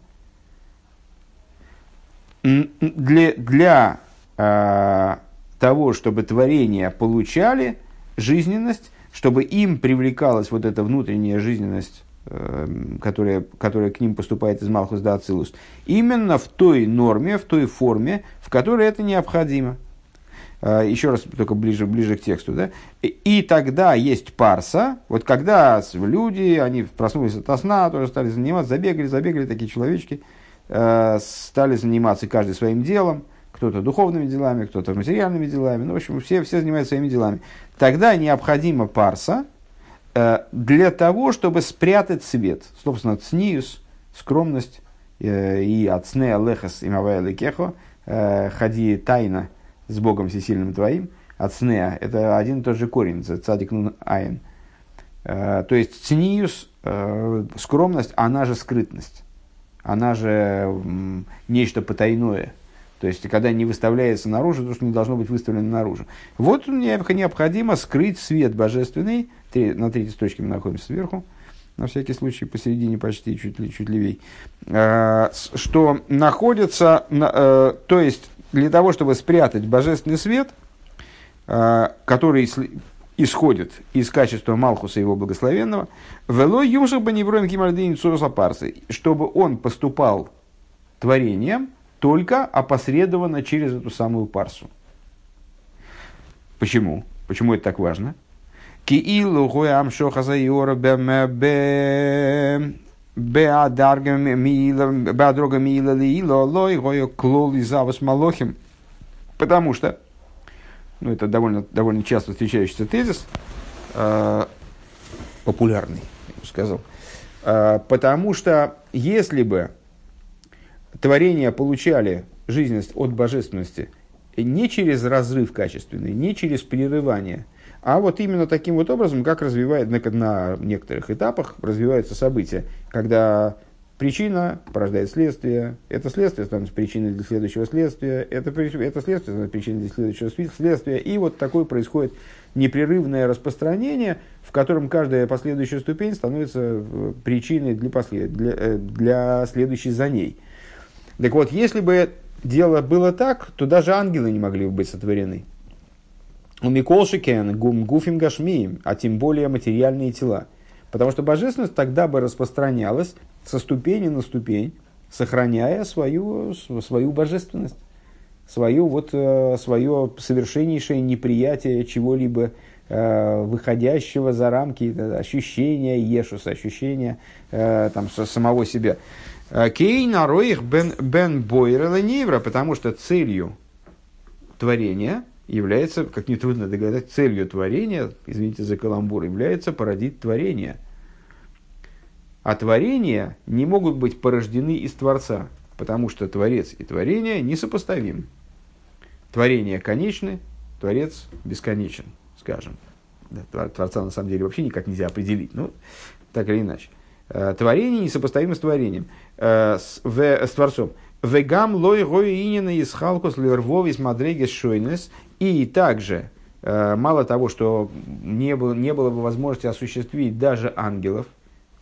Для, для э, того, чтобы творения получали жизненность, чтобы им привлекалась вот эта внутренняя жизненность Эм, которая, которая к ним поступает из Малхус до Ацилус, именно в той норме, в той форме, в которой это необходимо. Э, Еще раз, только ближе, ближе к тексту. Да? И тогда есть парса, вот когда люди, они проснулись от сна, тоже стали заниматься, забегали, забегали такие человечки, э, стали заниматься каждый своим делом, кто-то духовными делами, кто-то материальными делами, ну, в общем, все, все занимаются своими делами. Тогда необходима парса, Э, для того, чтобы спрятать свет. Собственно, цниус, скромность э, и отсне лехас имавая лекехо, э, ходи тайно с Богом всесильным твоим, отснеа, это один и тот же корень, цадик нун айн. То есть цниус, скромность, она же скрытность, она же нечто потайное. То есть, когда не выставляется наружу, то, что не должно быть выставлено наружу. Вот необходимо скрыть свет божественный на третьей строчке мы находимся сверху, на всякий случай посередине почти, чуть, ли, чуть левей, а, что находится, э, то есть для того, чтобы спрятать божественный свет, а, который исходит из качества Малхуса его благословенного, вело юмшах бы невроем кимальдейн парсы, чтобы он поступал творением только опосредованно через эту самую парсу. Почему? Почему это так важно? Киилу гуям шохазайора беадрога мила лиила лой гою клоли завус малохим. Потому что, ну это довольно, довольно часто встречающийся тезис, э, популярный, я бы сказал, э, потому что если бы творения получали жизненность от божественности не через разрыв качественный, не через прерывание – а вот именно таким вот образом, как развивает, на, на некоторых этапах развиваются события, когда причина порождает следствие, это следствие становится причиной для следующего следствия, это, это следствие становится причиной для следующего следствия, и вот такое происходит непрерывное распространение, в котором каждая последующая ступень становится э, причиной для, послед... для, э, для следующей за ней. Так вот, если бы дело было так, то даже ангелы не могли бы быть сотворены. У Миколшикен гум гуфим гашмием, а тем более материальные тела. Потому что божественность тогда бы распространялась со ступени на ступень, сохраняя свою, свою божественность, свое, вот, э, свое совершеннейшее неприятие чего-либо э, выходящего за рамки ощущения Ешуса, ощущения э, там, самого себя. Кейна роих бен, бен бойрела невра, потому что целью творения – является, как нетрудно догадать, целью творения, извините за каламбур, является породить творение. А творения не могут быть порождены из Творца, потому что Творец и творение несопоставимы. Творение конечны, Творец бесконечен, скажем. Творца на самом деле вообще никак нельзя определить, ну, так или иначе. Э, творение несопоставимо с творением, э, с, с Творцом. Вегам лой роинина из халкус лервовис мадрегес шойнес. И также, э, мало того, что не было, не было бы возможности осуществить даже ангелов,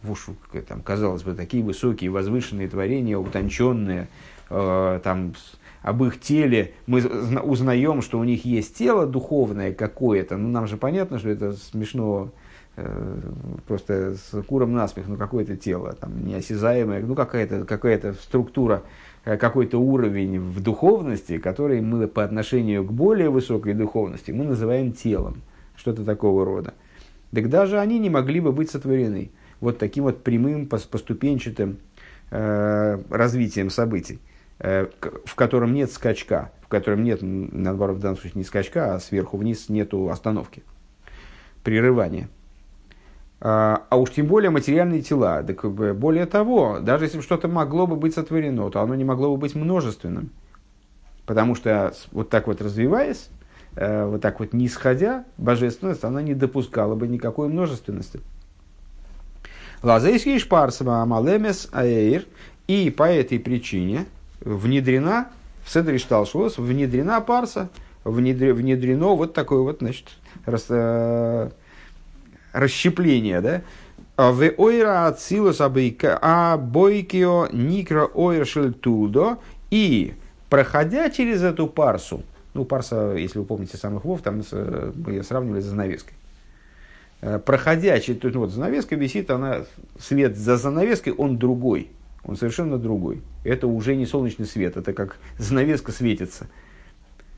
уж, там, казалось бы, такие высокие, возвышенные творения, утонченные, э, там, об их теле, мы узнаем, что у них есть тело духовное какое-то, ну, нам же понятно, что это смешно, э, просто с куром насмех, ну, какое-то тело, там, неосязаемое, ну, какая-то какая структура, э, какой-то уровень в духовности, который мы по отношению к более высокой духовности мы называем телом, что-то такого рода. Так даже они не могли бы быть сотворены вот таким вот прямым, поступенчатым э, развитием событий, э, в котором нет скачка, в котором нет, наоборот, в данном случае не скачка, а сверху вниз нету остановки, прерывания. А, а уж тем более материальные тела. Так, более того, даже если что-то могло бы быть сотворено, то оно не могло бы быть множественным. Потому что вот так вот развиваясь, э, вот так вот не сходя, божественность, она не допускала бы никакой множественности. Лазейский шпарсова амалемес аэйр. И по этой причине внедрена в Седри Шталшус, внедрена парса, внедрено вот такое вот, значит, рас, э, расщепление, да? А в ойра ацилус абойкио никро ойршель тулдо. И, проходя через эту парсу, ну, парса, если вы помните самых вов, там мы ее сравнивали с занавеской. Э, проходящий, то есть ну, вот занавеска висит, она, свет за занавеской, он другой, он совершенно другой. Это уже не солнечный свет, это как занавеска светится.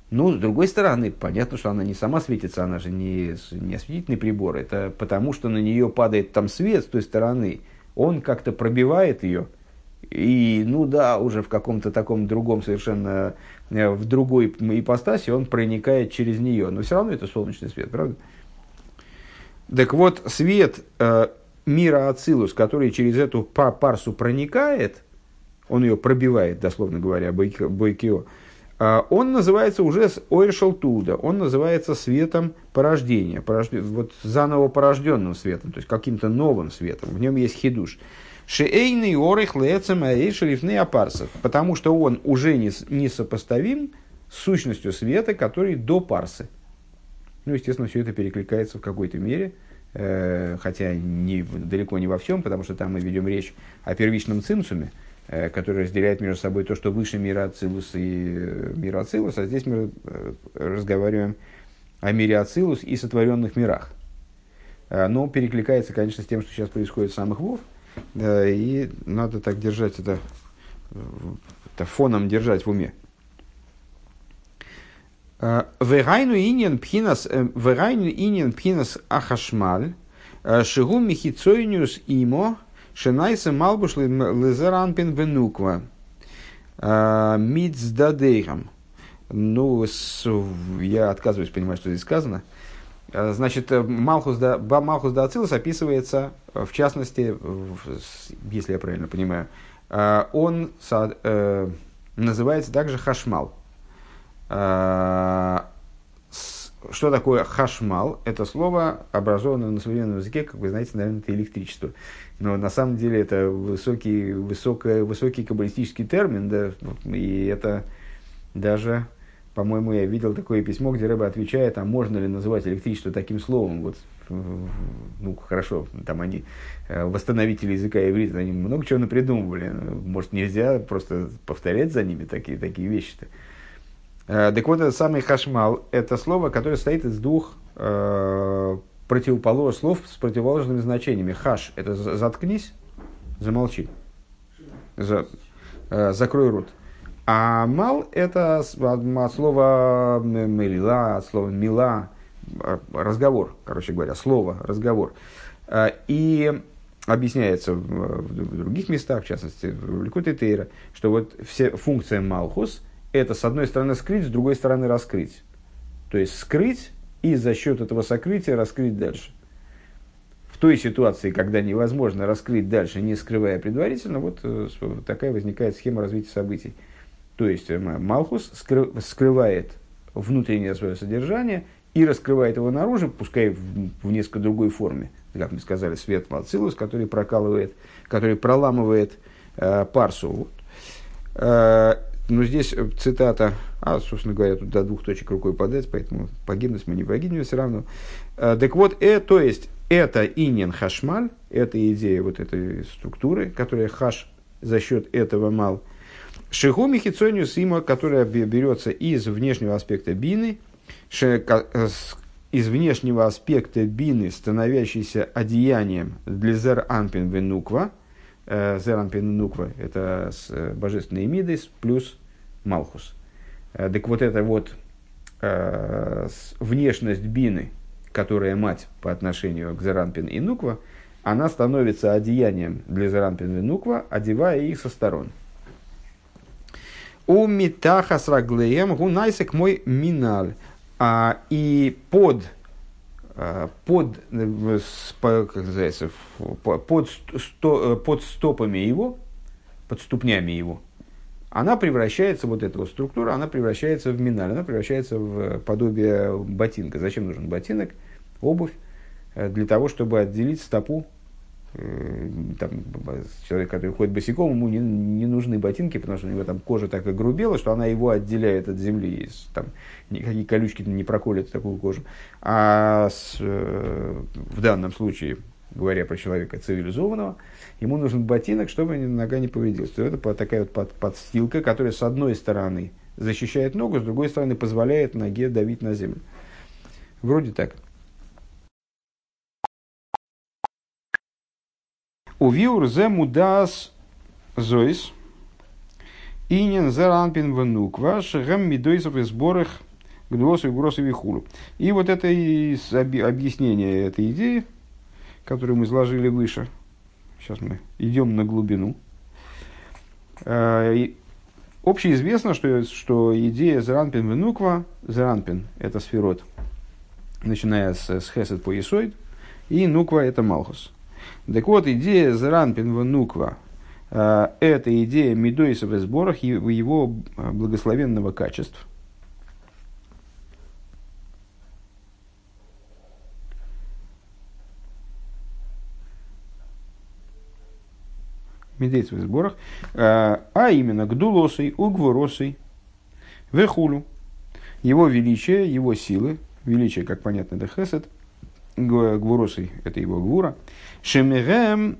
Но, с другой стороны, понятно, что она не сама светится, она же не, не осветительный прибор. Это потому, что на нее падает там свет с той стороны. Он как-то пробивает ее. И, ну да, уже в каком-то таком другом совершенно, э, в другой ипостаси он проникает через нее. Но все равно это солнечный свет, правда? Так вот, свет э, мира Ацилус, который через эту парсу проникает, он ее пробивает, дословно говоря, Бойкио, э, он называется уже Ойршал Туда, он называется светом порождения, порожд... вот заново порожденным светом, то есть каким-то новым светом, в нем есть хидуш. Шеэйный орых лецем аэйшелифны апарсов, потому что он уже не, не сопоставим с сущностью света, который до парсы. Ну, естественно, все это перекликается в какой-то мере, э, хотя не, далеко не во всем, потому что там мы ведем речь о первичном цинцуме, э, который разделяет между собой то, что выше мира Ацилус и э, мира Ацилус, а здесь мы э, разговариваем о мире Ацилус и сотворенных мирах. Э, но перекликается, конечно, с тем, что сейчас происходит в самых Вов, и надо так держать это, э, это фоном держать в уме. Вегайну инин пхинас, вегайну инин пхинас ахашмаль, шигу михицойниус имо, шенайса малбуш лезеранпин венуква, мицдадейхам. Ну, я отказываюсь понимать, что здесь сказано. Значит, Малхус да, Малхус да Ацилус описывается, в частности, если я правильно понимаю, он называется также Хашмал. А, что такое хашмал? Это слово, образованное на современном языке, как вы знаете, наверное, это электричество. Но на самом деле это высокий, высокий, высокий каббалистический термин, да, и это даже, по-моему, я видел такое письмо, где Рэба отвечает, а можно ли называть электричество таким словом? Вот, ну, хорошо, там они, э, восстановители языка иврита, они много чего напридумывали. Может, нельзя просто повторять за ними такие, такие вещи-то. Э, так вот, этот самый хашмал – это слово, которое состоит из двух э, противоположных слов с противоположными значениями. Хаш – это заткнись, замолчи, за, э, закрой рот. А мал – это от слова мелила, от слова мила, разговор, короче говоря, слово, разговор. Э, и объясняется в, в других местах, в частности, в Ликуте Тейра, что вот все функция Малхус – это с одной стороны скрыть, с другой стороны раскрыть. То есть скрыть и за счет этого сокрытия раскрыть дальше. В той ситуации, когда невозможно раскрыть дальше, не скрывая предварительно, вот э, такая возникает схема развития событий. То есть э, Малхус скрывает внутреннее свое содержание и раскрывает его наружу, пускай в, несколько другой форме. Как мы сказали, свет Малцилус, который прокалывает, который проламывает э, парсу. Вот. Э, но здесь э, цитата, а, собственно говоря, тут до двух точек рукой подать, поэтому погибнуть мы не погибнем все равно. Э, так вот, э, то есть, это инин хашмаль, это идея вот этой структуры, которая хаш за счет этого мал. Шигу михицонию сима, которая берется из внешнего аспекта бины, из внешнего аспекта бины, становящейся одеянием для зер анпин венуква. Э, зер анпин венуква – это э, божественный мидис плюс малхус. Э, так вот это вот внешность бины, которая мать по отношению к Зеранпин и Нуква, она становится одеянием для Зеранпин и Нуква, одевая их со сторон. У митаха с раглеем гунайсек мой миналь. А, и под, под, как называется, под, сто, под стопами его, под ступнями его, она превращается, вот эта вот структура, она превращается в миналь, она превращается в подобие ботинка. Зачем нужен ботинок? Обувь э, для того, чтобы отделить стопу Э, там, человек, который ходит босиком, ему не, не нужны ботинки, потому что у него там кожа так огрубела, что она его отделяет от земли. Там никакие колючки не проколят такую кожу. А с, э, в данном случае, говоря про человека цивилизованного, ему нужен ботинок, чтобы нога не повредилась. То это такая вот под, подстилка, которая с одной стороны защищает ногу, с другой стороны позволяет ноге давить на землю. Вроде так. Увиур зе мудас зоис. Инин заранпин вануква шагам мидойсов и сборах гдосу и гросу вихулу. И вот это и объяснение этой идеи, которую мы изложили выше. Сейчас мы идем на глубину. Общеизвестно, что, что идея Заранпин Венуква, Заранпин – это сферот, начиная с, с Хесед по Исоид, и Нуква – это Малхус. Так вот, идея Зранпин Нуква э, – это идея Медойса в сборах его э, благословенного качества. Медейц в сборах, э, а именно Гдулосой, Угворосой, Вехулю, его величие, его силы, величие, как понятно, это Хесед, Гвуросой, это его Гвура, Шемирем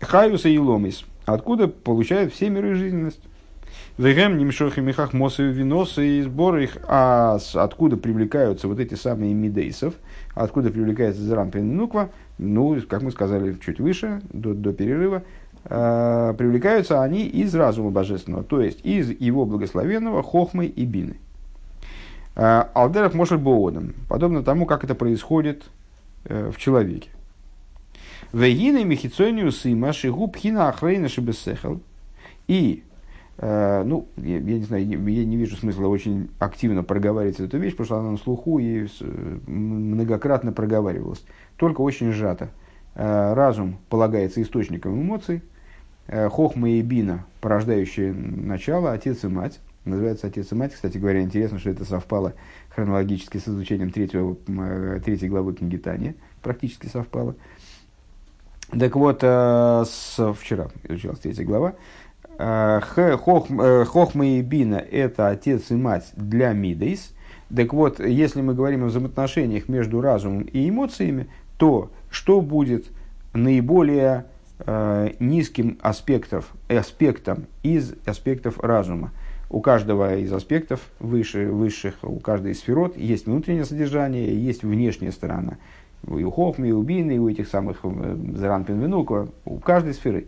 Хаюса и Ломис, откуда получают все миры жизненность. Вегем немшох и мехах мосы виносы и сборы их, а откуда привлекаются вот эти самые мидейсов, откуда привлекается Зран Нуква, ну, как мы сказали чуть выше, до, до перерыва, э, привлекаются они из разума божественного, то есть из его благословенного хохмы и бины. Алдеров может боодом, подобно тому, как это происходит э, в человеке. Вегины мехицониус и машигу пхина ахрейна шибесехал. И, э, ну, я, я не знаю, я не вижу смысла очень активно проговаривать эту вещь, потому что она на слуху и многократно проговаривалась. Только очень сжато. Э, разум полагается источником эмоций. Э, хохма и бина, порождающие начало, отец и мать. Называется отец и мать. Кстати говоря, интересно, что это совпало хронологически с изучением третьего, третьей главы книги Тани. Практически совпало. Так вот, э, с, вчера изучалась третья глава. Э, э, Хохма и Бина – это отец и мать для Мидейс. Так вот, если мы говорим о взаимоотношениях между разумом и эмоциями, то что будет наиболее э, низким аспектов, аспектом из аспектов разума? У каждого из аспектов выше, высших, у каждой из сферот есть внутреннее содержание, есть внешняя сторона – и у Хохми, и у Бины, и у этих самых э, Заранпин Венука, у каждой сферы.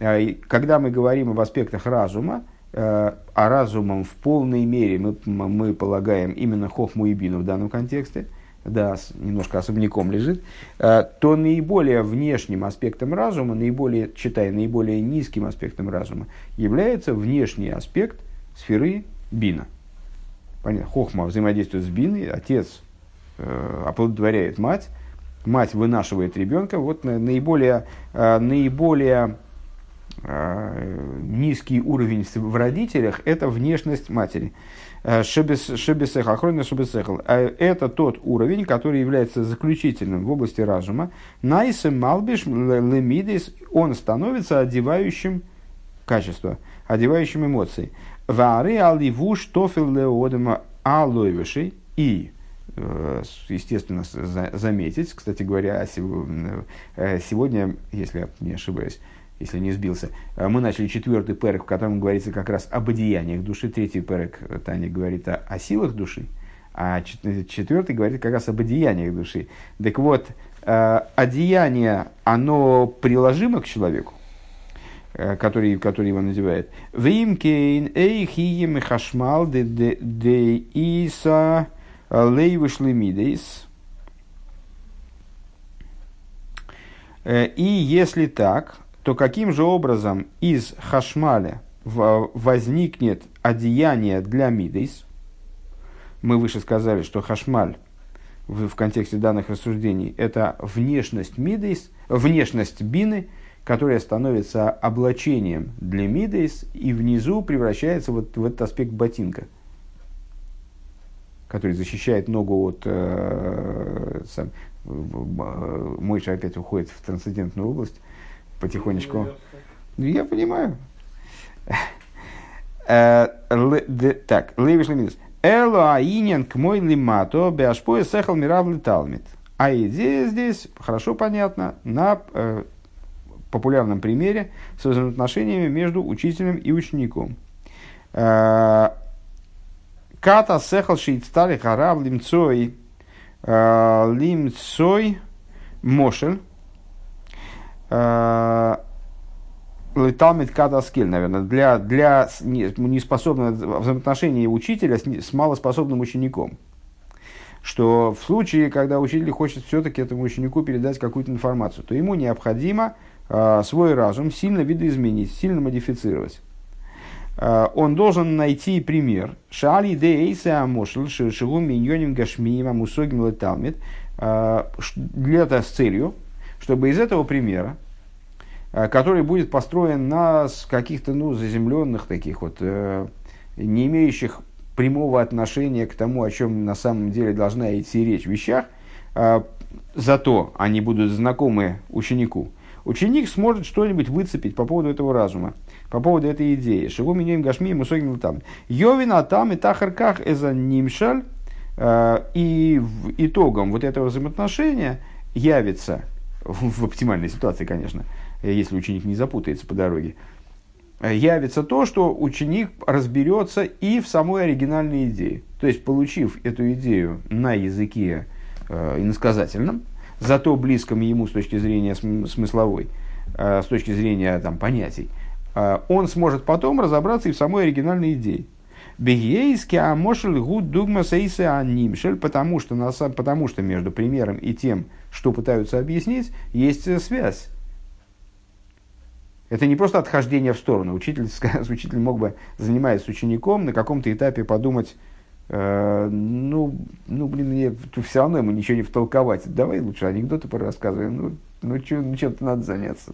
А, когда мы говорим об аспектах разума, э, а разумом в полной мере мы, мы полагаем именно Хохму и Бину в данном контексте, да, немножко особняком лежит, э, то наиболее внешним аспектом разума, наиболее, читая, наиболее низким аспектом разума, является внешний аспект сферы Бина. Понятно, Хохма взаимодействует с Биной, отец оплодотворяет мать, мать вынашивает ребенка, вот наиболее, э, наиболее э, низкий уровень в родителях – это внешность матери. Э, шебесех, охрона шебесехал. Это тот уровень, который является заключительным в области разума. Найсем малбиш лемидис, он становится одевающим качество, одевающим эмоции. Ваары аливуш тофил леодема алойвешей. И естественно, заметить. Кстати говоря, сегодня, если я не ошибаюсь, если не сбился. А мы начали четвертый перек, в котором говорится как раз об одеяниях души. Третий перек Таня говорит о, о силах души. А четвертый говорит как раз об одеяниях души. Так вот, э, одеяние, оно приложимо к человеку, э, который, который его надевает. Вимкейн эйхием хашмал де иса лейвышлемидейс. Э, и если так, то каким же образом из хашмаля возникнет одеяние для мидейс? Мы выше сказали, что хашмаль в, в контексте данных рассуждений это внешность мидейс, внешность бины, которая становится облачением для мидейс и внизу превращается вот в этот аспект ботинка, который защищает ногу от... Э, сам, Мойша опять уходит в трансцендентную область потихонечку. Ну, я понимаю. Э, так, Левиш Лемидус. Эло аинен к мой лимато беашпоя сехал миравли талмит. А идея здесь хорошо понятна на э, популярном примере с взаимоотношениями между учителем и учеником. Э, Ката сехал шиит старый харав лимцой э, лимцой мошель Э, Леталмит кадаскель, наверное, для, для неспособного взаимоотношения учителя с, с малоспособным учеником. Что в случае, когда учитель хочет все-таки этому ученику передать какую-то информацию, то ему необходимо э, свой разум сильно видоизменить, сильно модифицировать. Э, он должен найти пример. Шали де эйса амошл шигу миньоним гашмием амусогим леталмит. Э, для с целью, чтобы из этого примера, э, который будет построен на каких-то ну, заземленных таких вот, не имеющих прямого отношения к тому, о чем на самом деле должна идти речь, вещах, э, зато они будут знакомы ученику. Ученик сможет что-нибудь выцепить по поводу этого разума, по поводу этой идеи. Шигу минем гашми мусогим там. Йовина там и тахарках эза нимшаль. И итогом вот этого взаимоотношения явится в оптимальной ситуации, конечно, если ученик не запутается по дороге, явится то, что ученик разберется и в самой оригинальной идее. То есть, получив эту идею на языке э, иносказательном, зато близком ему с точки зрения смысловой, э, с точки зрения там, понятий, э, он сможет потом разобраться и в самой оригинальной идее. Бегейски амошель гуд дугма сейсе анимшель, потому что, потому что между примером и тем, что пытаются объяснить, есть связь. Это не просто отхождение в сторону. Учитель, учитель мог бы, занимаясь с учеником, на каком-то этапе подумать, э, ну, ну, блин, мне все равно ему ничего не втолковать. Давай лучше анекдоты порассказываем. Ну, ну, чё, ну чем-то надо заняться.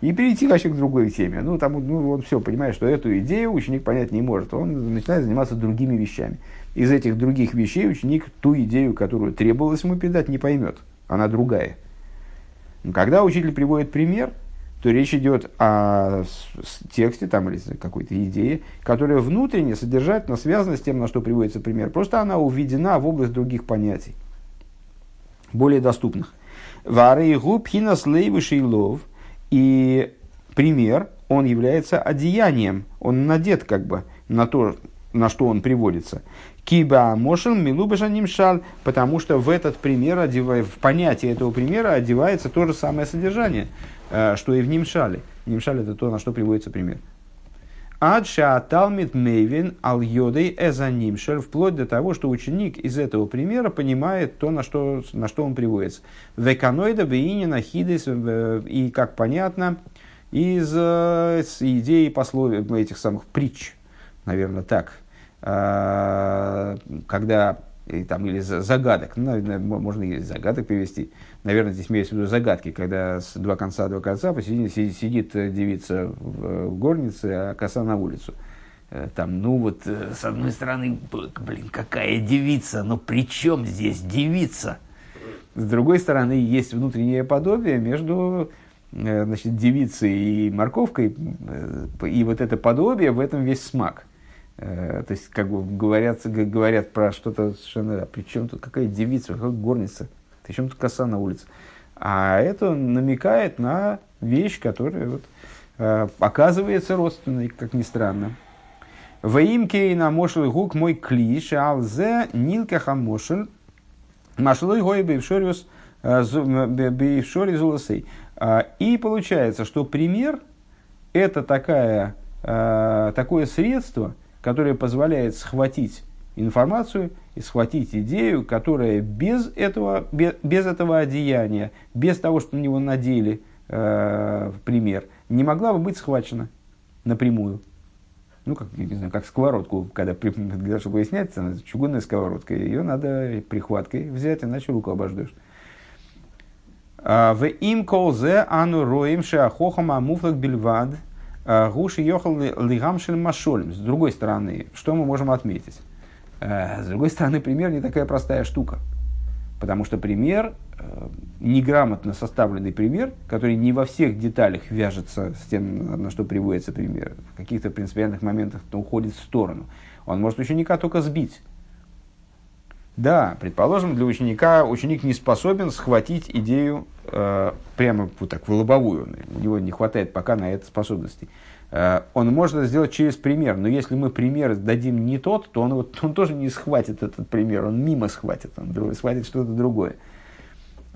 И перейти вообще к другой теме. Ну, там, ну, он все понимает, что эту идею ученик понять не может. Он начинает заниматься другими вещами. Из этих других вещей ученик ту идею, которую требовалось ему передать, не поймет она другая. Когда учитель приводит пример, то речь идет о тексте там, или какой-то идее, которая внутренне, содержательно связана с тем, на что приводится пример. Просто она уведена в область других понятий, более доступных. Вары губхинас лейвыший лов. И пример, он является одеянием, он надет как бы на то, на что он приводится. Киба мошел милубаша нимшал, потому что в этот пример, в понятие этого примера одевается то же самое содержание, э, что и в нимшале. Нимшаль это то, на что приводится пример. Адша талмит мейвин ал йодей эза нимшаль, вплоть до того, что ученик из этого примера понимает то, на что, на что он приводится. Веканоида бейнина хидес, э, и как понятно, из, э, из идеи пословий этих самых притч, наверное, так – а, когда там, или загадок, ну, можно и загадок привести. Наверное, здесь имеется в виду загадки, когда с два конца два конца посередине сидит девица в горнице, а коса на улицу. Э, там, ну вот, э, с одной стороны, блин, какая девица, но при чем здесь девица? С другой стороны, есть внутреннее подобие между э, значит, девицей и морковкой, и вот это подобие, в этом весь смак – Э, то есть, как говорят, говорят про что-то совершенно... А при чем тут какая девица, какая горница? При чем тут коса на улице? А это намекает на вещь, которая вот, э, оказывается родственной, как ни странно. Ваимке на мошел гук мой клиш, алзе нилка хамошель, машлой гой бившориус бившори зуласей. И получается, что пример – это такая, э, такое средство – которое позволяет схватить информацию и схватить идею, которая без этого, без, без этого одеяния, без того, что на него надели э, пример, не могла бы быть схвачена напрямую. Ну, как, не знаю, как сковородку, когда, для, чтобы ее снять, чугунная сковородка, ее надо прихваткой взять, иначе руку обождешь. А, в им колзе ану роем шеахохам амуфлак бельвад – Гуши ехал лигамшель машолем. С другой стороны, что мы можем отметить? Э, с другой стороны, пример не такая простая штука. Потому что пример, э, неграмотно составленный пример, который не во всех деталях вяжется с тем, на что приводится пример, в каких-то принципиальных моментах уходит в сторону. Он может ученика только сбить. Да, предположим, для ученика ученик не способен схватить идею э, прямо вот так в лобовую. У него не хватает пока на это способностей. Э, он может это сделать через пример, но если мы пример дадим не тот, то он, вот, он тоже не схватит этот пример, он мимо схватит, он схватит что-то другое.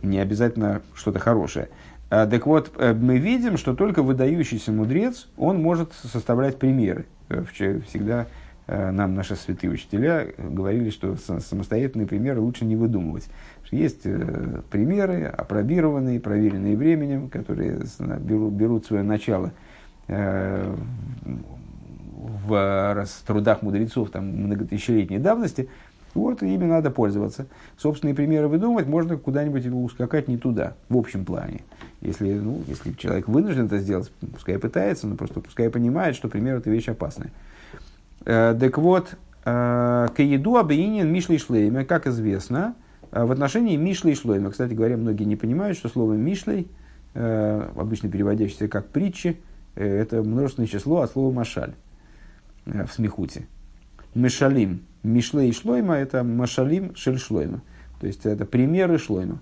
Не обязательно что-то хорошее. Э, так вот, э, мы видим, что только выдающийся мудрец, он может составлять примеры. Э, всегда нам наши святые учителя говорили, что самостоятельные примеры лучше не выдумывать. Есть э, примеры, опробированные, проверенные временем, которые берут, берут свое начало э, в трудах мудрецов там, многотысячелетней давности, вот ими надо пользоваться. Собственные примеры выдумывать можно куда-нибудь ускакать не туда, в общем плане. Если, ну, если человек вынужден это сделать, пускай пытается, но просто пускай понимает, что пример это вещь опасная. Э, так вот, э, к еду объединен Мишли и Шлейме, как известно, э, в отношении Мишли и Шлейма. Кстати говоря, многие не понимают, что слово Мишлей, обычно переводящееся как притчи, это множественное число от слова машаль в смехуте. Мешалим. Мишлей и Шлойма – это машалим шель Шлойма. То есть, это примеры Шлойма.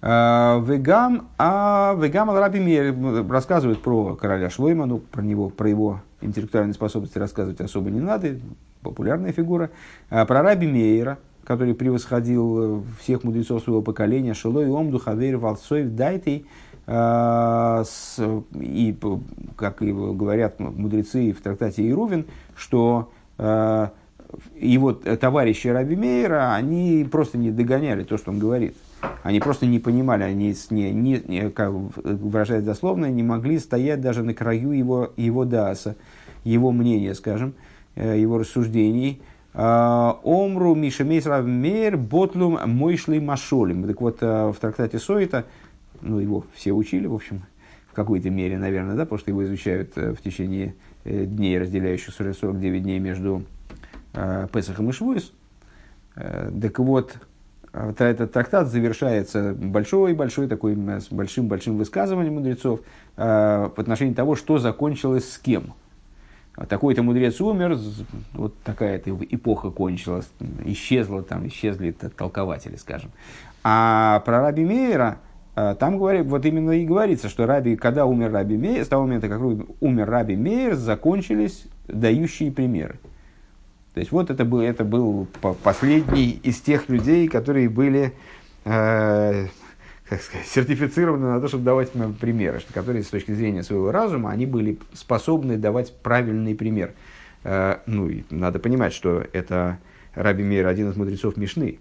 Вегам, а Вегам Раби рассказывает про короля Шлойма, ну, про него, про его интеллектуальные способности рассказывать особо не надо, популярная фигура. А про Раби Мейера, который превосходил э, всех мудрецов своего поколения, Шилой Омду Хавейр Валцоев Дайтей, а, и, как и говорят мудрецы в трактате Ирувин, что а, его товарищи Раби Мейера, они просто не догоняли то, что он говорит. Они просто не понимали, они, не, не, как выражаясь дословно, не могли стоять даже на краю его, его даса, его мнения, скажем, э, его рассуждений. А, Омру Мишемейс Равмейр Ботлум Мойшли Машолим. Так вот, э, в трактате Сойта, ну, его все учили, в общем, в какой-то мере, наверное, да, потому что его изучают э, в течение дней, разделяющих 49 дней между Песахом и Швуис. Так вот, этот трактат завершается большой-большой такой, с большим-большим высказыванием мудрецов э, в отношении того, что закончилось с кем. Такой-то мудрец умер, вот такая-то эпоха кончилась, исчезла там, исчезли толкователи, скажем. А про Раби Мейера, э, там говорит, вот именно и говорится, что Раби, когда умер Раби Мейер, с того момента, как умер Раби Мейер, закончились дающие примеры. То есть вот это был, это был последний из тех людей, которые были э, как сказать, сертифицированы на то, чтобы давать примеры, которые с точки зрения своего разума, они были способны давать правильный пример. Э, ну, и надо понимать, что это Раби Мейр, один из мудрецов Мишны.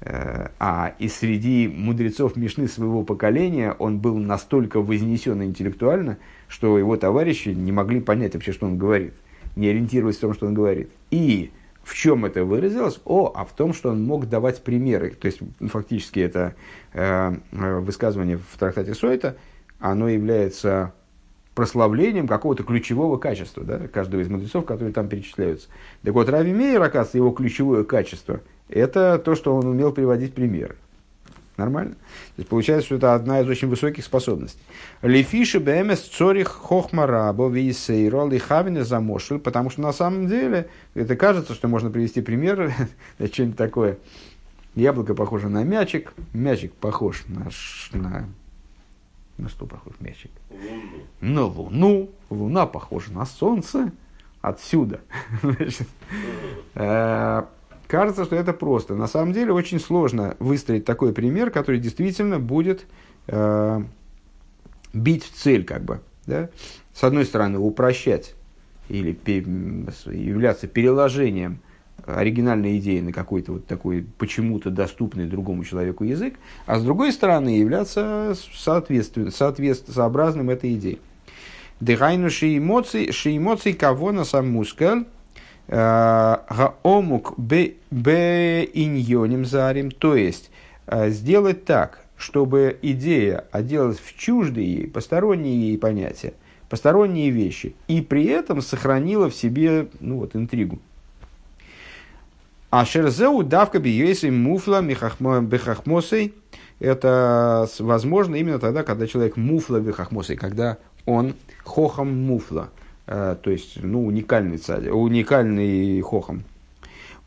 Э, а и среди мудрецов Мишны своего поколения он был настолько вознесен интеллектуально, что его товарищи не могли понять вообще, что он говорит не ориентироваясь в том, что он говорит. И в чем это выразилось? О, а в том, что он мог давать примеры. То есть, фактически, это э, э, высказывание в трактате Сойта, оно является прославлением какого-то ключевого качества, да, каждого из мудрецов, которые там перечисляются. Так вот, Рави Мейер, оказывается, его ключевое качество – это то, что он умел приводить примеры. Нормально. То есть получается, что это одна из очень высоких способностей. Лефиши бмс цорих хохмарабо висейро лихавина замошил, потому что на самом деле это кажется, что можно привести пример, что-нибудь такое. Яблоко похоже на мячик, мячик похож на, на на что похож мячик? Луну. На Луну. Луна похожа на Солнце. Отсюда. Э, кажется, что это просто. На самом деле очень сложно выстроить такой пример, который действительно будет э, бить в цель, как бы. Да? С одной стороны, упрощать или являться переложением оригинальной идеи на какой-то вот такой почему-то доступный другому человеку язык, а с другой стороны являться соответствующим этой идее. Дыхайну шиимоций, шиимоций кого на сам мускаль, гаомук бе иньоним зарим, то есть э, сделать так, чтобы идея оделась в чуждые ей, посторонние ей понятия, посторонние вещи, и при этом сохранила в себе ну, вот, интригу. А шерзеу давка биейсы муфла бехахмосой. Это возможно именно тогда, когда человек муфла бехахмосой, когда он хохом муфла, то есть ну, уникальный, царь, уникальный хохом.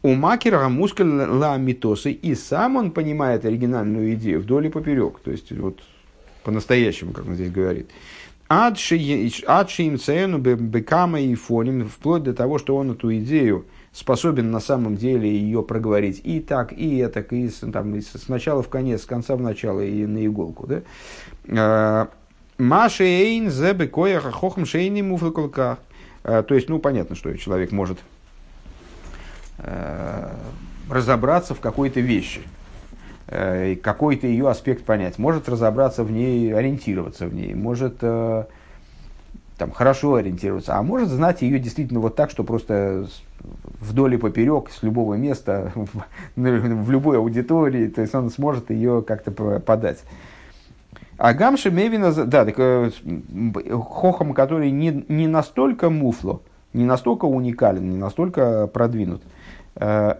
У макера мускуль ла митосы, и сам он понимает оригинальную идею вдоль и поперек, то есть вот по-настоящему, как он здесь говорит. Адши им цену бекама и фоним, вплоть до того, что он эту идею способен на самом деле ее проговорить и так, и это, и там, и сначала в конец, с конца в начало, и на иголку. Да? Маши эйн зебе кояха хохм шейни муфлакулках. А, то есть, ну, понятно, что человек может а, разобраться в какой-то вещи, какой-то ее аспект понять, может разобраться в ней, ориентироваться в ней, может там, хорошо ориентироваться, а может знать ее действительно вот так, что просто вдоль и поперек, с любого места, в, в любой аудитории, то есть он сможет ее как-то подать. А Гамши Мевина, да, так, э, хохом, который не, не настолько муфло, не настолько уникален, не настолько продвинут. Э,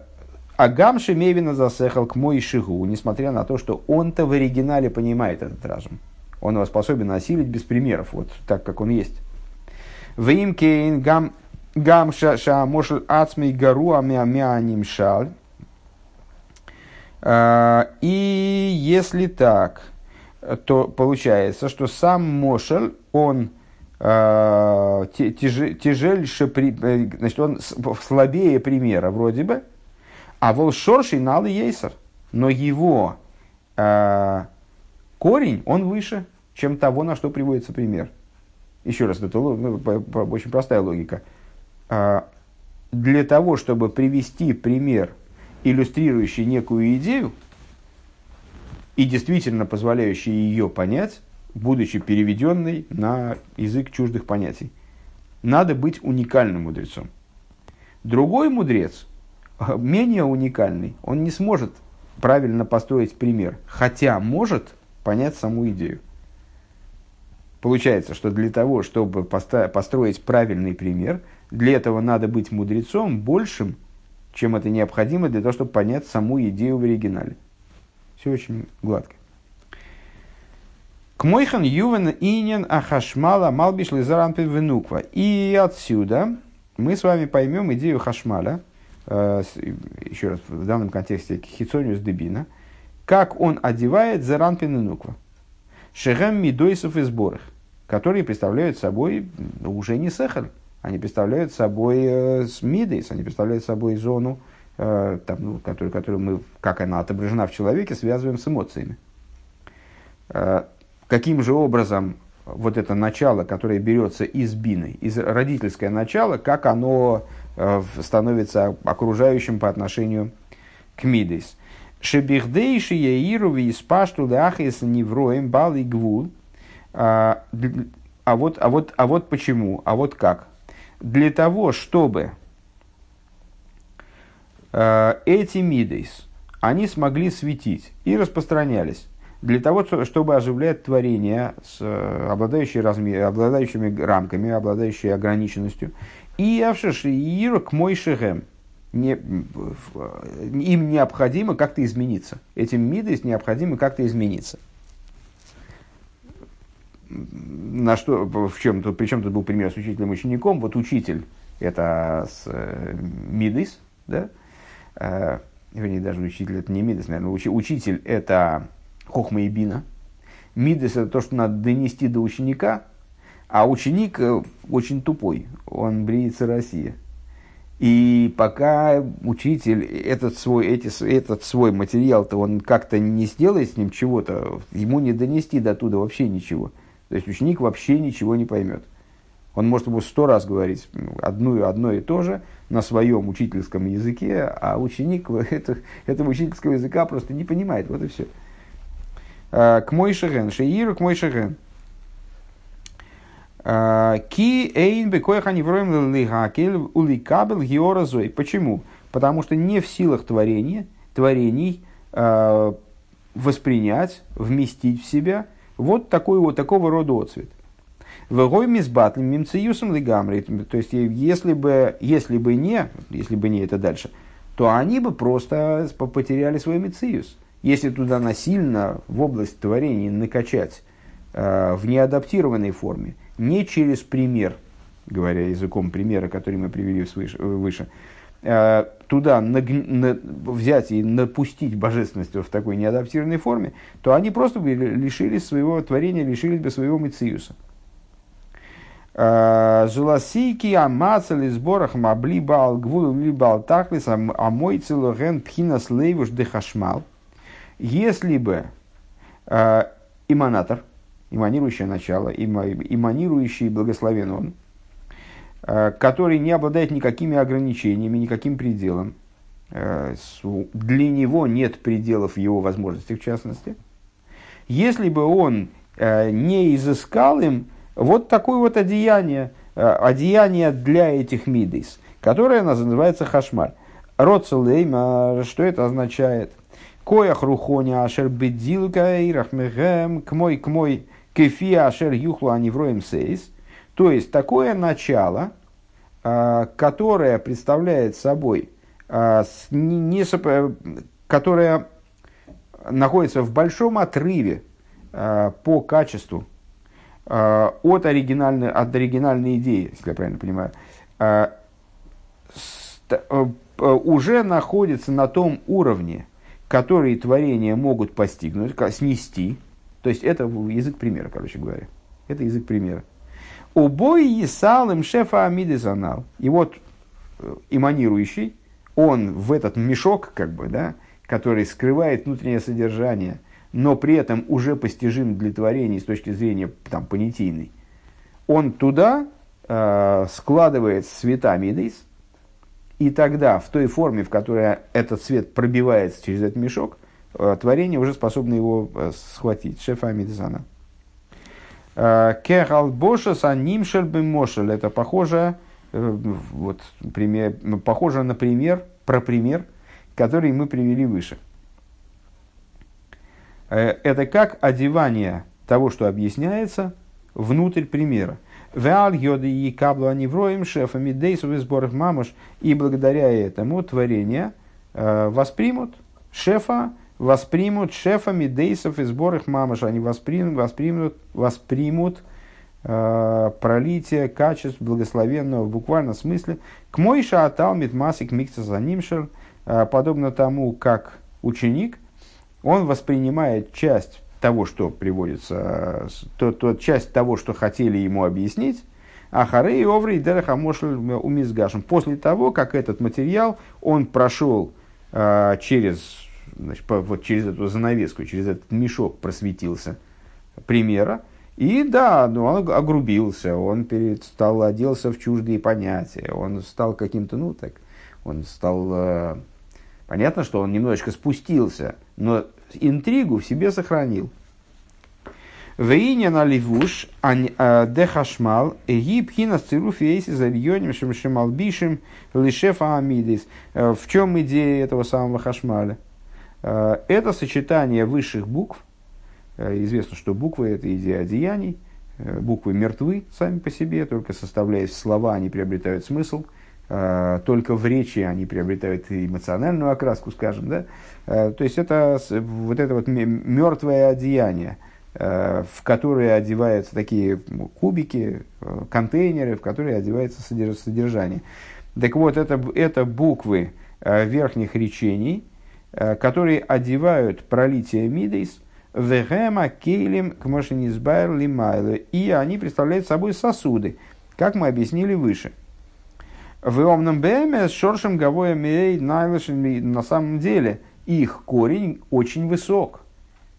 а Гамши Мевина засехал к мой шигу, несмотря на то, что он-то в оригинале понимает этот разум. Он его способен осилить без примеров, вот так, как он есть. Вим кейн гам гам ша мошел ацмей гаруа мя шаль. А, и если так, то получается, что сам Мошель, он э, тяжельше, э, значит, он слабее примера вроде бы, а волшорший нал ейсер, но его э, корень, он выше, чем того, на что приводится пример. Еще раз, это ну, очень простая логика. А, для того, чтобы привести пример, иллюстрирующий некую идею, и действительно позволяющий ее понять, будучи переведенной на язык чуждых понятий, надо быть уникальным мудрецом. Другой мудрец, менее уникальный, он не сможет правильно построить пример, хотя может понять саму идею. Получается, что для того, чтобы построить правильный пример, для этого надо быть мудрецом большим, чем это необходимо для того, чтобы понять саму идею в оригинале. Все очень гладко. К мойхан ювен инен ахашмала малбиш лизаран венуква. И отсюда мы с вами поймем идею хашмаля, э, еще раз в данном контексте хитсониус дебина, как он одевает заран пененуква. Шехем мидойсов и сборах которые представляют собой уже не сехаль, они представляют собой э, мидейс, они представляют собой зону, э, там, ну, которую, которую мы, как она отображена в человеке, связываем с эмоциями. Э, каким же образом вот это начало, которое берется из бины, из родительское начало, как оно э, становится окружающим по отношению к мидейс. Шебихдейши яируви испашту дахис невроем бал гвул – а, вот, а, вот, а вот почему, а вот как. Для того, чтобы э, эти мидейс, они смогли светить и распространялись для того, чтобы оживлять творение, с, обладающие, размер, обладающими рамками, обладающие ограниченностью. И авшиш иир к мой шехем. не, им необходимо как-то измениться. Этим мидес необходимо как-то измениться. На что, в чем тут, причем тут был пример с учителем учеником. Вот учитель это с э, мидес, да, э, вернее, даже учитель это не мидес, наверное, уч, учитель это хохма и бина. Мидес это то, что надо донести до ученика, а ученик э, очень тупой, он бреется Россия. И пока учитель этот свой, эти, этот свой материал-то он как-то не сделает с ним чего-то, ему не донести до туда вообще ничего. То есть ученик вообще ничего не поймет. Он может ему сто раз говорить одно, одно и то же на своем учительском языке, а ученик это, этого учительского языка просто не понимает. Вот и все. А, к мой шеген, шеиру к мой шеген. А, ки эйн бекоях они вроем лигакель уликабел георазой. Почему? Потому что не в силах творения, творений э, воспринять, вместить в себя вот такой вот такого рода отцвет. Вегой мизбатлим мимциюсом лигамри. То есть, если бы, если бы не, если бы не это дальше, то они бы просто потеряли свой мициюс. Если туда насильно в область творения накачать э, в неадаптированной форме, не через пример, говоря языком примера, который мы привели свыше, выше, э, туда наг, на, взять и напустить божественность в такой неадаптированной форме, то они просто бы лишились своего творения, лишились бы своего мициуса. Э, Зуласийки амацали сборах мабли бал гвул ли бал а мой целоген пхинас лейвуш дехашмал. Если бы э, иманатор, эманирующее начало, эманирующий благословен он, э, который не обладает никакими ограничениями, никаким пределом. Для него нет пределов его возможностей, в частности. Если бы он не изыскал им вот такое вот одеяние, одеяние для этих мидейс, которое называется хашмаль. Роцелейма, что это означает? Коях рухоня ашер бедилка и мой к мой кефи ашер юхлу анивроем сейс. То есть такое начало, а, которое представляет собой, не, которое находится в большом отрыве по качеству от оригинальной, от оригинальной идеи, если я правильно понимаю, э, уже находится на том уровне, который творения могут постигнуть, снести, то есть это язык примера, короче говоря. Это язык примера. Убой Есалым шефа Амидезанал. И вот э, эманирующий, он в этот мешок, как бы, да, который скрывает внутреннее содержание, но при этом уже постижим для творения с точки зрения там, понятийной, он туда э, складывает цвета Мидейс, и тогда в той форме, в которой этот цвет пробивается через этот мешок, Э, творение уже способно его э, схватить. Шефа Амидзана. Э, Кехал Боша Санимшель Бемошель. Это похоже, вот, пример, похоже на пример, про пример, который мы привели выше. Это как одевание того, что объясняется, внутрь примера. Веал йоды и каблу анивроем шефами дейсов и сборах мамуш. И благодаря этому творение воспримут шефа воспримут шефами дейсов и сборах мамаш, они воспримут, воспримут, воспримут э, пролитие качеств благословенного в буквальном смысле. К мой шаатал митмасик микса занимшер, э, подобно тому, как ученик, он воспринимает часть того, что приводится, то, то, часть того, что хотели ему объяснить, а Харей Оври Дерахамошель Умизгашем. После того, как этот материал, он прошел э, через значит, по, вот через эту занавеску, через этот мешок просветился примера. И да, ну, он огрубился, он перед, стал оделся в чуждые понятия, он стал каким-то, ну так, он стал... Э, понятно, что он немножечко спустился, но интригу в себе сохранил. Вейня на ливуш э, дехашмал гибхина цируф ейси за рьоним шималбишим лишефа амидис. Э, в чем идея этого самого хашмаля? Э, это сочетание высших букв. Э, известно, что буквы – это идея одеяний. Буквы мертвы сами по себе, только составляясь слова, они приобретают смысл. Э, только в речи они приобретают эмоциональную окраску, скажем, да. Э, то есть это вот это вот мертвое одеяние, э, в которое одеваются такие кубики, контейнеры, в которые одевается содержание. Так вот, это, это буквы верхних речений, которые одевают пролитие мидейс вегема кейлем кмошенизбайр лимайлы. И они представляют собой сосуды, как мы объяснили выше. В омном беме с шоршем гавоя мей на самом деле их корень очень высок.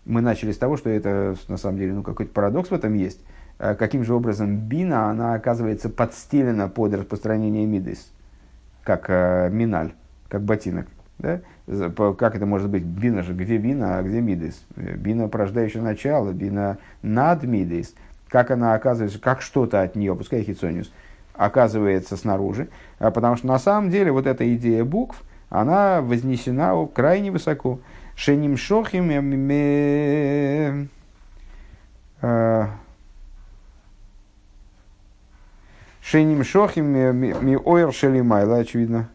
Мы начали с того, что это на самом деле ну, какой-то парадокс в этом есть. Э, каким же образом бина, она оказывается подстелена под распространение мидейс как э, миналь, как ботинок. Да? Как это может быть? Бина же, где бина, а где мидейс? Э, бина порождающее начало, бина над мидейс. Как она оказывается, как что-то от нее, пускай хитсониус, оказывается снаружи. А потому что на самом деле вот эта идея букв, она вознесена крайне высоко. Шеним шохим э, Шеним шохим ми ойр шелимайла, очевидно.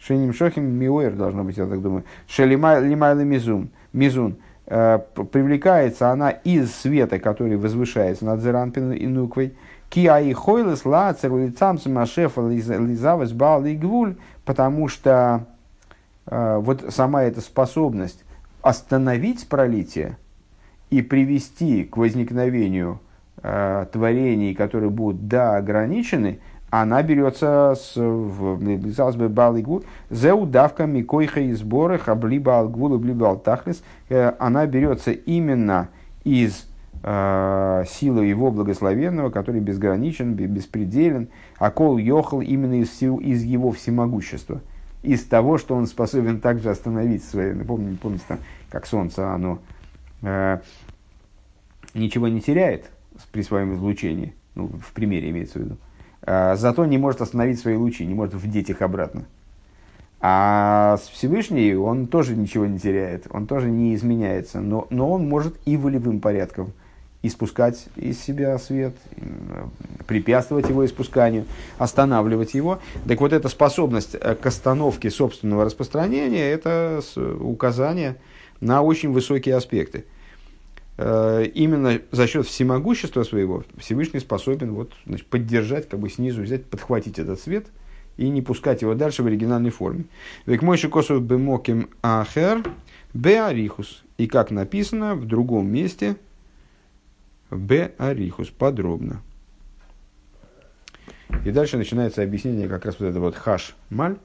Шеним шохим ми ойр должно быть, я так думаю. Шелимайла мизун. Мизун. Э, привлекается она из света, который возвышается над Зеранпин и Нуквой. Киаи хойлес лацер лицам самашефа лизавас бал и гвуль, потому что э, вот сама эта способность остановить пролитие – и привести к возникновению э, творений, которые будут да ограничены, она берется с бы балигу. Зеудавка микойха и сборах облиба алгвул облиба алтахлис э, она берется именно из э, силы его благословенного, который безграничен, беспределен, а кол йохал именно из, из его всемогущества, из того, что он способен также остановить свои, напомните, помните, там, как солнце, оно э, ничего не теряет при своем излучении, ну, в примере имеется в виду, зато не может остановить свои лучи, не может вдеть их обратно. А Всевышний, он тоже ничего не теряет, он тоже не изменяется, но, но он может и волевым порядком испускать из себя свет, препятствовать его испусканию, останавливать его. Так вот, эта способность э, к остановке собственного распространения – это указание на очень высокие аспекты. Э, именно за счет всемогущества своего Всевышний способен вот, значит, поддержать, как бы снизу взять, подхватить этот свет и не пускать его дальше в оригинальной форме. Век мой шикосов бемоким ахер беарихус. И как написано в другом месте, беарихус, подробно. И дальше начинается объяснение как раз вот это вот хаш маль,